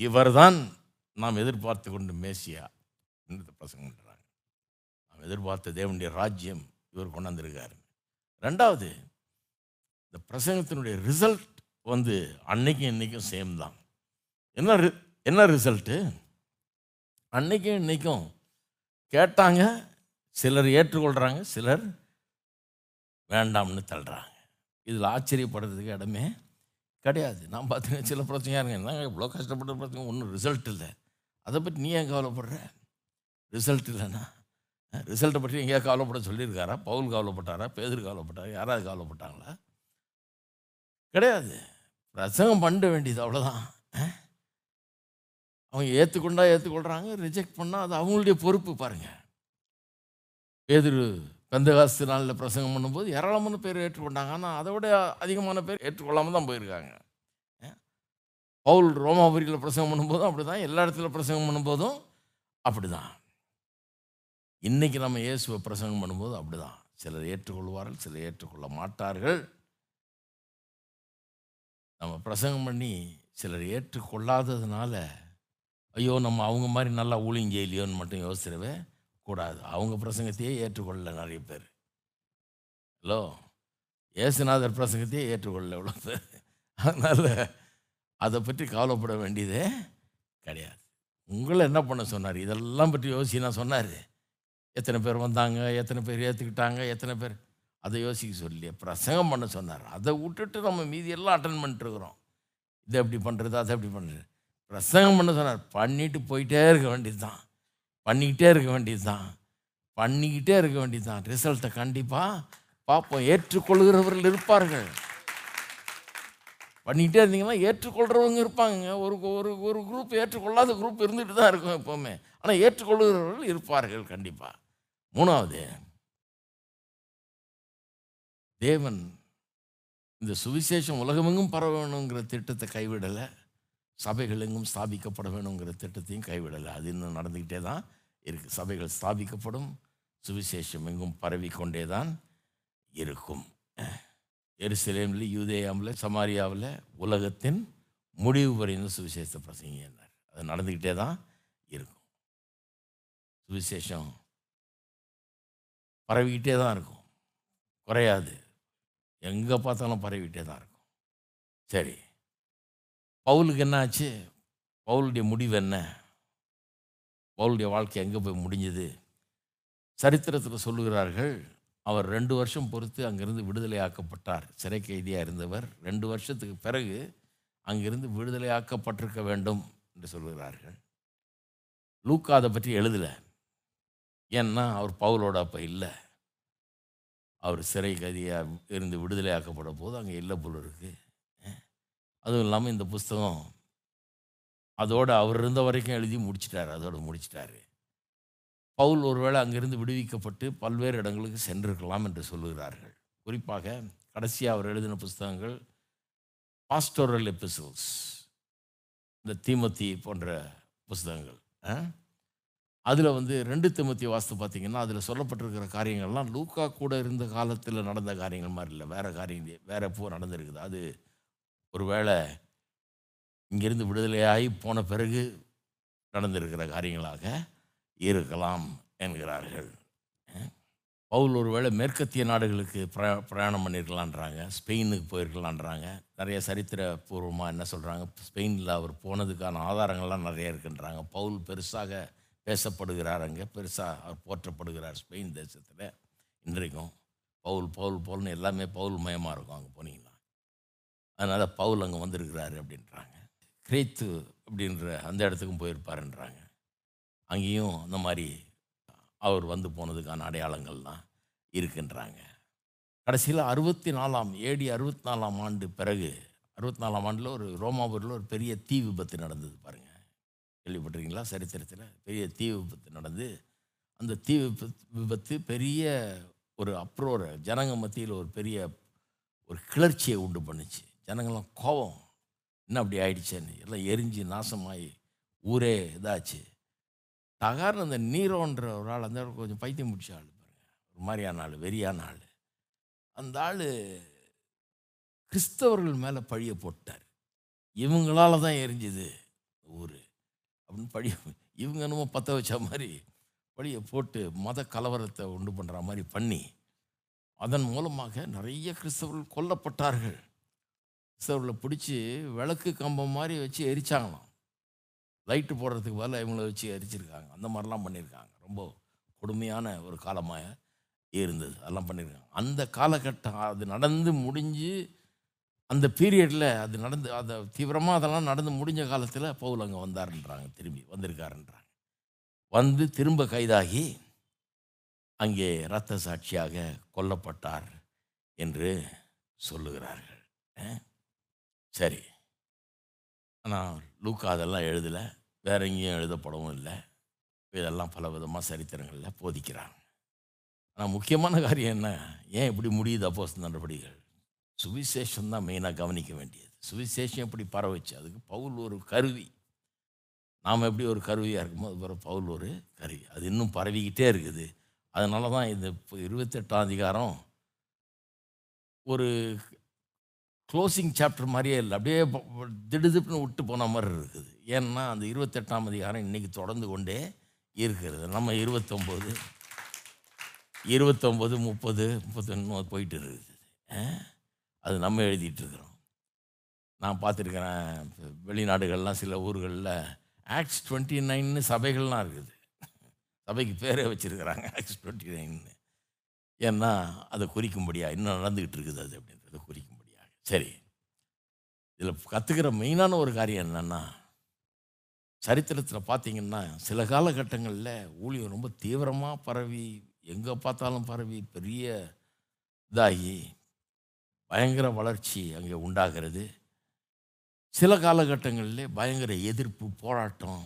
இவர் தான் நாம் எதிர்பார்த்து கொண்டு மேசியா. என்று பிரசங்கம் எதிர்பார்த்த தேவனுடைய ராஜ்யம் இவர் கொண்டாந்துருக்காரு. ரெண்டாவது இந்த பிரசங்கத்தினுடைய ரிசல்ட் வந்து அன்னைக்கும் இன்றைக்கும் சேம் தான். என்ன ரி- என்ன ரிசல்ட்டு அன்னைக்கும் இன்றைக்கும் கேட்டாங்க சிலர் ஏற்றுக்கொள்கிறாங்க சிலர் வேண்டாம்னு தள்ளுறாங்க. இதில் ஆச்சரியப்படுறதுக்கு இடமே கிடையாது. நான் பார்த்தீங்கன்னா சில பிரச்சனையாக இருங்க என்னங்க இவ்வளோ கஷ்டப்பட்ட பிரச்சனை? ஒன்றும் ரிசல்ட் இல்லை. அதை பற்றி நீ ஏன் கவலைப்படுற? ரிசல்ட் இல்லைன்னா ரிசல்ட்டை பற்றி எங்கேயா கவலைப்பட சொல்லியிருக்காரா? பவுல் கவலைப்பட்டாரா? பேதர் கவலைப்பட்டாரா? யாராவது கவலைப்பட்டாங்களா? கிடையாது. பிரசங்கம் பண்ண வேண்டியது அவ்வளோதான் அவங்க ஏற்றுக்கொண்டா ஏற்றுக்கொள்கிறாங்க ரிஜெக்ட் பண்ணால் அது அவங்களுடைய பொறுப்பு பாருங்கள் பேதுரு பெந்தகாஸ்து நாளில் பிரசங்கம் பண்ணும்போது ஏராளமான பேர் ஏற்றுக்கொண்டாங்க. ஆனால் அதை விட அதிகமான பேர் ஏற்றுக்கொள்ளாமல் தான் போயிருக்காங்க. பவுல் ரோமாபுரியில் பிரசங்கம் பண்ணும்போதும் அப்படி தான் எல்லா இடத்துல பிரசங்கம் பண்ணும்போதும் அப்படி தான் இன்றைக்கி நம்ம இயேசுவை பிரசங்கம் பண்ணும்போது அப்படி தான் சிலர் ஏற்றுக்கொள்வார்கள் சிலர் ஏற்றுக்கொள்ள மாட்டார்கள். நம்ம பிரசங்கம் பண்ணி சிலர் ஏற்றுக்கொள்ளாததுனால ஐயோ நம்ம அவங்க மாதிரி நல்லா ஊழியம் செய்யலையோன்னு மட்டும் யோசிச்சிடவே கூடாது. அவங்க பிரசங்கத்தையே ஏற்றுக்கொள்ளல நிறைய பேர். ஹலோ ஏசுநாதர் பிரசங்கத்தையே ஏற்றுக்கொள்ளல எவ்வளோ பேர். அதனால் அதை பற்றி கவலைப்பட வேண்டியதே கிடையாது. உங்களை என்ன பண்ண சொன்னார்? இதெல்லாம் பற்றி யோசிச்சு நான் சொன்னார். எத்தனை பேர் வந்தாங்க எத்தனை பேர் ஏற்றுக்கிட்டாங்க எத்தனை பேர்? அதை யோசிக்க சொல்லி பிரசங்கம் பண்ண சொன்னார். அதை விட்டுட்டு நம்ம மீதி எல்லாம் அட்டன் பண்ணிட்டுருக்குறோம் இதை எப்படி பண்ணுறது அதை எப்படி பண்ணுறது பிரசங்கம் பண்ண சொன்னார். பண்ணிட்டு போயிட்டே இருக்க வேண்டியது தான் பண்ணிக்கிட்டே இருக்க வேண்டியது தான் பண்ணிக்கிட்டே இருக்க வேண்டியது தான் ரிசல்ட்டை கண்டிப்பாக பார்ப்போம். ஏற்றுக்கொள்கிறவர்கள் இருப்பார்கள். பண்ணிக்கிட்டே இருந்தீங்கன்னா ஏற்றுக்கொள்கிறவங்க இருப்பாங்க ஒரு ஒரு ஒரு குரூப் ஏற்றுக்கொள்ளாத குரூப் இருந்துட்டு தான் இருக்கும் எப்போவுமே. ஆனால் ஏற்றுக்கொள்கிறவர்கள் இருப்பார்கள் கண்டிப்பாக மூணாவது தேவன் இந்த சுவிசேஷம் உலகமெங்கும் பரவ வேணுங்கிற திட்டத்தை கைவிடலை சபைகள் எங்கும் ஸ்தாபிக்கப்பட வேணுங்கிற திட்டத்தையும் கைவிடலை. அது இன்னும் நடந்துக்கிட்டே தான் இருக்குது சபைகள் ஸ்தாபிக்கப்படும் சுவிசேஷம் எங்கும் பரவிக்கொண்டே தான் இருக்கும். எருசலேமில் யூதேயாமில் சமாரியாவில் உலகத்தின் முடிவு வரையும் சுவிசேஷத்தை பிரசங்கினார் அது நடந்துக்கிட்டே தான் இருக்கும். சுவிசேஷம் பரவிக்கிட்டே தான் இருக்கும். குறையாது. எங்கே பார்த்தாலும் பரவிக்கிட்டே தான் இருக்கும். சரி. பவுலுக்கு என்ன ஆச்சு பவுலுடைய முடிவு என்ன? பவுலுடைய வாழ்க்கை எங்கே போய் முடிஞ்சது? சரித்திரத்தில் சொல்லுகிறார்கள் அவர் ரெண்டு வருஷம் பொறுத்து அங்கிருந்து விடுதலையாக்கப்பட்டார். சிறை கைதியாக இருந்தவர். ரெண்டு வருஷத்துக்கு பிறகு அங்கிருந்து விடுதலையாக்கப்பட்டிருக்க வேண்டும் என்று சொல்கிறார்கள் லூக்கா அதை பற்றி எழுதலை. ஏன்னா அவர் பவுலோட அப்போ இல்லை. அவர் சிறை கதியாக இருந்து விடுதலையாக்கப்பட போது அங்கே இல்லை போல் இருக்குது அதுவும் இல்லாமல் இந்த புஸ்தகம் அதோடு அவர் இருந்த வரைக்கும் எழுதி முடிச்சிட்டார் அதோடு முடிச்சிட்டாரு. பவுல் ஒருவேளை அங்கிருந்து விடுவிக்கப்பட்டு பல்வேறு இடங்களுக்கு சென்றிருக்கலாம் என்று சொல்லுகிறார்கள். குறிப்பாக கடைசியாக அவர் எழுதின புஸ்தகங்கள் பாஸ்டோரல் எபிசோட்ஸ் இந்த தீமத்தி போன்ற புஸ்தகங்கள். அதில் வந்து ரெண்டு திமுத்தி வாஸ்து பார்த்தீங்கன்னா அதில் சொல்லப்பட்டிருக்கிற காரியங்கள்லாம் லூக்கா கூட இருந்த காலத்தில் நடந்த காரியங்கள் மாதிரி இல்லை. வேறு காரியம் வேறு எப்போ நடந்திருக்குது? அது ஒரு வேளை இங்கிருந்து விடுதலையாகி போன பிறகு நடந்திருக்கிற காரியங்களாக இருக்கலாம் என்கிறார்கள். பவுல் ஒருவேளை மேற்கத்திய நாடுகளுக்கு பிரயா பிரயாணம் பண்ணியிருக்கலான்றாங்க ஸ்பெயினுக்கு போயிருக்கலான்றாங்க. நிறைய சரித்திரபூர்வமாக என்ன சொல்கிறாங்க ஸ்பெயினில் அவர் போனதுக்கான ஆதாரங்கள்லாம் நிறைய இருக்குன்றாங்க. பவுல் பெருசாக பேசப்படுகிறார் அங்கே பெருசாக அவர் போற்றப்படுகிறார் ஸ்பெயின் தேசத்தில். இன்றைக்கும் பவுல் பவுல் பவுல்னு எல்லாமே பவுல் மயமாக இருக்கும் அங்கே போனீங்கன்னா. அதனால் பவுல் அங்கே வந்திருக்கிறாரு அப்படின்றாங்க. கிரேத்து அப்படின்ற அந்த இடத்துக்கும் போயிருப்பாருன்றாங்க. அங்கேயும் அந்த மாதிரி அவர் வந்து போனதுக்கான அடையாளங்கள்லாம் இருக்குன்றாங்க. கடைசியில் அறுபத்தி நாலாம் ஏடி அறுபத்தி நாலாம் ஆண்டு பிறகு அறுபத்தி நாலாம் ஆண்டில் ஒரு ரோமாபுரியில் ஒரு பெரிய தீ விபத்து நடந்தது பாருங்கள் கேள்விப்பட்டிருக்கீங்களா? சரித்திரத்தில் பெரிய தீ விபத்து நடந்து அந்த தீ விபத்து விபத்து பெரிய ஒரு அப்ரோரை ஜனங்க மத்தியில் ஒரு பெரிய ஒரு கிளர்ச்சியை உண்டு பண்ணுச்சு. ஜனங்கள்லாம் கோபம். என்ன அப்படி ஆயிடுச்சேன்னு. எல்லாம் எரிஞ்சு நாசமாகி ஊரே இதாச்சு. தகார்னு அந்த நீரோன்ற ஒரு ஆள் அந்த கொஞ்சம் பைத்தியம் பிடிச்ச ஆள் பாருங்க. ஒரு மாதிரியான ஆள் வெறியான ஆள். அந்த ஆள் கிறிஸ்தவர்கள் மேலே பழிய போட்டார். இவங்களால தான் எரிஞ்சுது ஊர். அப்படின்னு படி இவங்க என்னமோ பற்ற வச்ச மாதிரி வழியை போட்டு மத கலவரத்தை உண்டு பண்ணுற மாதிரி பண்ணி அதன் மூலமாக நிறைய கிறிஸ்தவர்கள் கொல்லப்பட்டார்கள். கிறிஸ்தவர்களை பிடிச்சி விளக்கு கம்பம் மாதிரி வச்சு எரிச்சாங்களாம். லைட்டு போடுறதுக்கு பதிலாக இவங்கள வச்சு எரிச்சிருக்காங்க. அந்த மாதிரிலாம் பண்ணியிருக்காங்க ரொம்ப கொடுமையான ஒரு காலமாக இருந்தது. அதெல்லாம் பண்ணியிருக்காங்க அந்த காலகட்டம் அது நடந்து முடிஞ்சு அந்த பீரியடில் அது நடந்து அதை தீவிரமாக அதெல்லாம் நடந்து முடிஞ்ச காலத்தில் பவுல் அங்கே வந்தாருன்றாங்க திரும்பி வந்திருக்காருன்றாங்க. வந்து திரும்ப கைதாகி அங்கே இரத்த சாட்சியாக கொல்லப்பட்டார் என்று சொல்லுகிறார்கள். சரி. ஆனால் லூக்கா அதெல்லாம் எழுதலை வேற எங்கேயும் எழுதப்படவும் இல்லை. இதெல்லாம் பல விதமாக சரித்திரங்களில் போதிக்கிறாங்க. ஆனால் முக்கியமான காரியம் என்ன? ஏன் இப்படி முடியுது அப்போ நடவடிக்கைகள்? சுவிசேஷம் தான் மெயினாக கவனிக்க வேண்டியது. சுவிசேஷம் எப்படி பரவச்சு அதுக்கு பவுல் ஒரு கருவி. நாம் எப்படி ஒரு கருவியாக இருக்குமோ அது பிறகு பவுல் ஒரு கருவி. அது இன்னும் பரவிக்கிட்டே இருக்குது. அதனால தான் இந்த இப்போ இருபத்தெட்டாம் அதிகாரம் ஒரு க்ளோசிங் சாப்டர் மாதிரியே இல்லை. அப்படியே திடுதிப்புன்னு விட்டு போன மாதிரி இருக்குது. ஏன்னா அந்த இருபத்தெட்டாம் அதிகாரம் இன்றைக்கி தொடர்ந்து கொண்டே இருக்கிறது. நம்ம இருபத்தொம்போது இருபத்தொம்போது முப்பது முப்பத்தொன்று போயிட்டு இருக்குது. அது நம்ம எழுதிட்டுருக்குறோம். நான் பார்த்துருக்கிறேன் வெளிநாடுகள்லாம் சில ஊர்களில் ஆக்ட்ஸ் டுவெண்ட்டி நைன்னு சபைகள்லாம் இருக்குது. சபைக்கு பேரே வச்சுருக்கிறாங்க ஆக்ஸ் டுவெண்ட்டி நைன்னு ஏன்னா அதை குறிக்கும்படியாக இன்னும் நடந்துக்கிட்டு இருக்குது அது அப்படின்றத குறிக்கும்படியாக சரி. இதில் கற்றுக்கிற மெயினான ஒரு காரியம் என்னென்னா சரித்திரத்தில் பார்த்தீங்கன்னா சில காலகட்டங்களில் ஊழியம் ரொம்ப தீவிரமாக பரவி எங்கே பார்த்தாலும் பரவி பெரிய இதாகி பயங்கர வளர்ச்சி அங்கே உண்டாகிறது. சில காலகட்டங்களில் பயங்கர எதிர்ப்பு போராட்டம்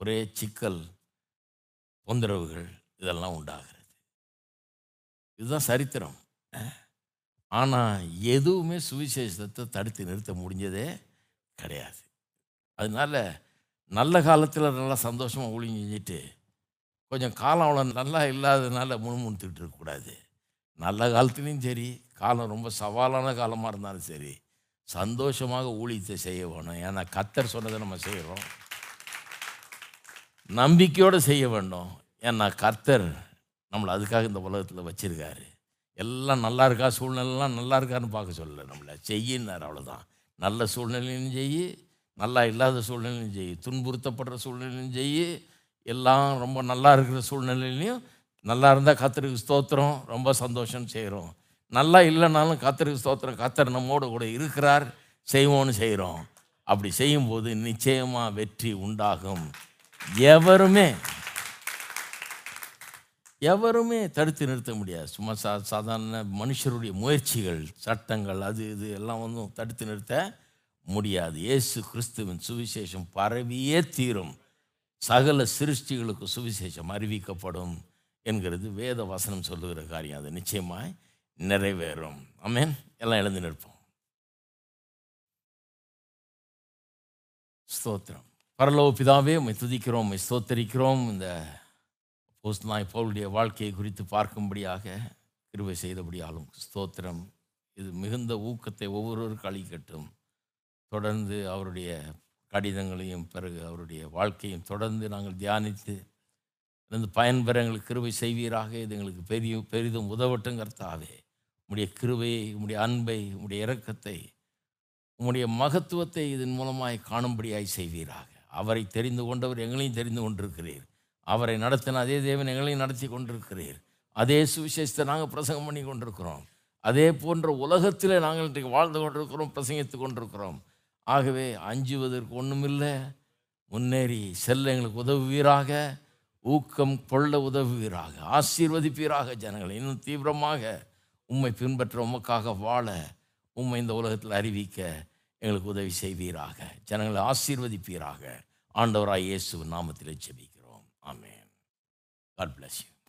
ஒரே சிக்கல் தொந்தரவுகள் இதெல்லாம் உண்டாகிறது. இதுதான் சரித்திரம். ஆனால் எதுவுமே சுவிசேஷத்தை தடுத்து நிறுத்த முடிஞ்சதே கிடையாது. அதனால நல்ல காலத்தில் நல்லா சந்தோஷமாக ஊழி செஞ்சுட்டு கொஞ்சம் காலம் அவ்வளோ நல்லா இல்லாததுனால முணுமுணுத்துக்கிட்டு இருக்கக்கூடாது. நல்ல காலத்துலேயும் சரி காலம் ரொம்ப சவாலான காலமாக இருந்தாலும் சரி சந்தோஷமாக ஊழியத்தை செய்ய வேணும். ஏன்னா கத்தர் சொன்னதை நம்ம செய்கிறோம் நம்பிக்கையோடு செய்ய வேண்டும். ஏன்னா கர்த்தர் நம்மளை அதுக்காக இந்த உலகத்தில் வச்சிருக்காரு. எல்லாம் நல்லா இருக்கா? சூழ்நிலைலாம் நல்லா இருக்கான்னு பார்க்க சொல்லலை நம்மளை. செய்யினார் அவ்வளோதான் நல்ல சூழ்நிலையும் செய்யி நல்லா இல்லாத சூழ்நிலையும் செய்யி துன்புறுத்தப்படுற சூழ்நிலையும் செய்யி எல்லாம் ரொம்ப நல்லா இருக்கிற சூழ்நிலையிலையும் நல்லா இருந்தால் கத்தருக்கு ஸ்தோத்திரம் ரொம்ப சந்தோஷம் செய்கிறோம் நல்லா இல்லைனாலும் கத்தருக்கு ஸ்தோத்திரம் கத்தர் நம்மோடு கூட இருக்கிறார் செய்வோன்னு செய்கிறோம். அப்படி செய்யும்போது நிச்சயமாக வெற்றி உண்டாகும். எவருமே எவருமே தடுத்து நிறுத்த முடியாது. சும்மா சா சாதாரண மனுஷருடைய முயற்சிகள் சட்டங்கள் அது இது எல்லாம் வந்து தடுத்து நிறுத்த முடியாது. இயேசு கிறிஸ்துவின் சுவிசேஷம் பரவியே தீரும். சகல சிருஷ்டிகளுக்கு சுவிசேஷம் அறிவிக்கப்படும் என்கிறது வேத வசனம் சொல்லுகிற காரியம். அது நிச்சயமாக நிறைவேறும். அமேன் எல்லாம் எழுந்து நிற்போம். ஸ்தோத்திரம். பரலோக பிதாவே உம்மை துதிக்கிறோம் உம்மை ஸ்தோத்தரிக்கிறோம். இந்த போஸ்ட்நாய் பவுலுடைய வாழ்க்கையை குறித்து பார்க்கும்படியாக கிருவை செய்தபடியாலும் ஸ்தோத்திரம். இது மிகுந்த ஊக்கத்தை ஒவ்வொருவருக்கும் அளிக்கட்டும். தொடர்ந்து அவருடைய கடிதங்களையும் பிறகு அவருடைய வாழ்க்கையும் தொடர்ந்து நாங்கள் தியானித்து இருந்து பயன்பெற எங்களுக்கு கிருவை செய்வீராக. இது எங்களுக்கு பெரிய பெரிதும் உதவட்டும் கர்த்தாவே. உம்முடைய கிருவையை உம்முடைய அன்பை உம்முடைய இரக்கத்தை உம்முடைய மகத்துவத்தை இதன் மூலமாய் காணும்படியாய் செய்வீராக. அவரை தெரிந்து கொண்டவர் எங்களையும் தெரிந்து கொண்டிருக்கிறீர். அவரை நடத்தின அதே தேவன் எங்களையும் நடத்தி கொண்டிருக்கிறீர். அதே சுவிசேஷத்தை நாங்கள் பிரசங்கம் பண்ணி கொண்டிருக்கிறோம். அதே போன்ற உலகத்தில் நாங்கள் இன்றைக்கு வாழ்ந்து கொண்டிருக்கிறோம் பிரசங்கித்து கொண்டிருக்கிறோம். ஆகவே அஞ்சுவதற்கு ஒன்றுமில்லை முன்னேறி செல்ல எங்களுக்கு உதவுவீராக. ஊக்கம் கொள்ள உதவுவீராக. ஆசீர்வதிப்பீராக ஜனங்களை. இன்னும் தீவிரமாக உம்மை பின்பற்ற உமக்காக வாழ உம்மை இந்த உலகத்தில் அறிவிக்க எங்களுக்கு உதவி செய்வீராக. ஜனங்களை ஆசீர்வதிப்பீராக. ஆண்டவராய் இயேசு நாமத்தில் ஜெபிக்கிறோம். ஆமேன். God bless you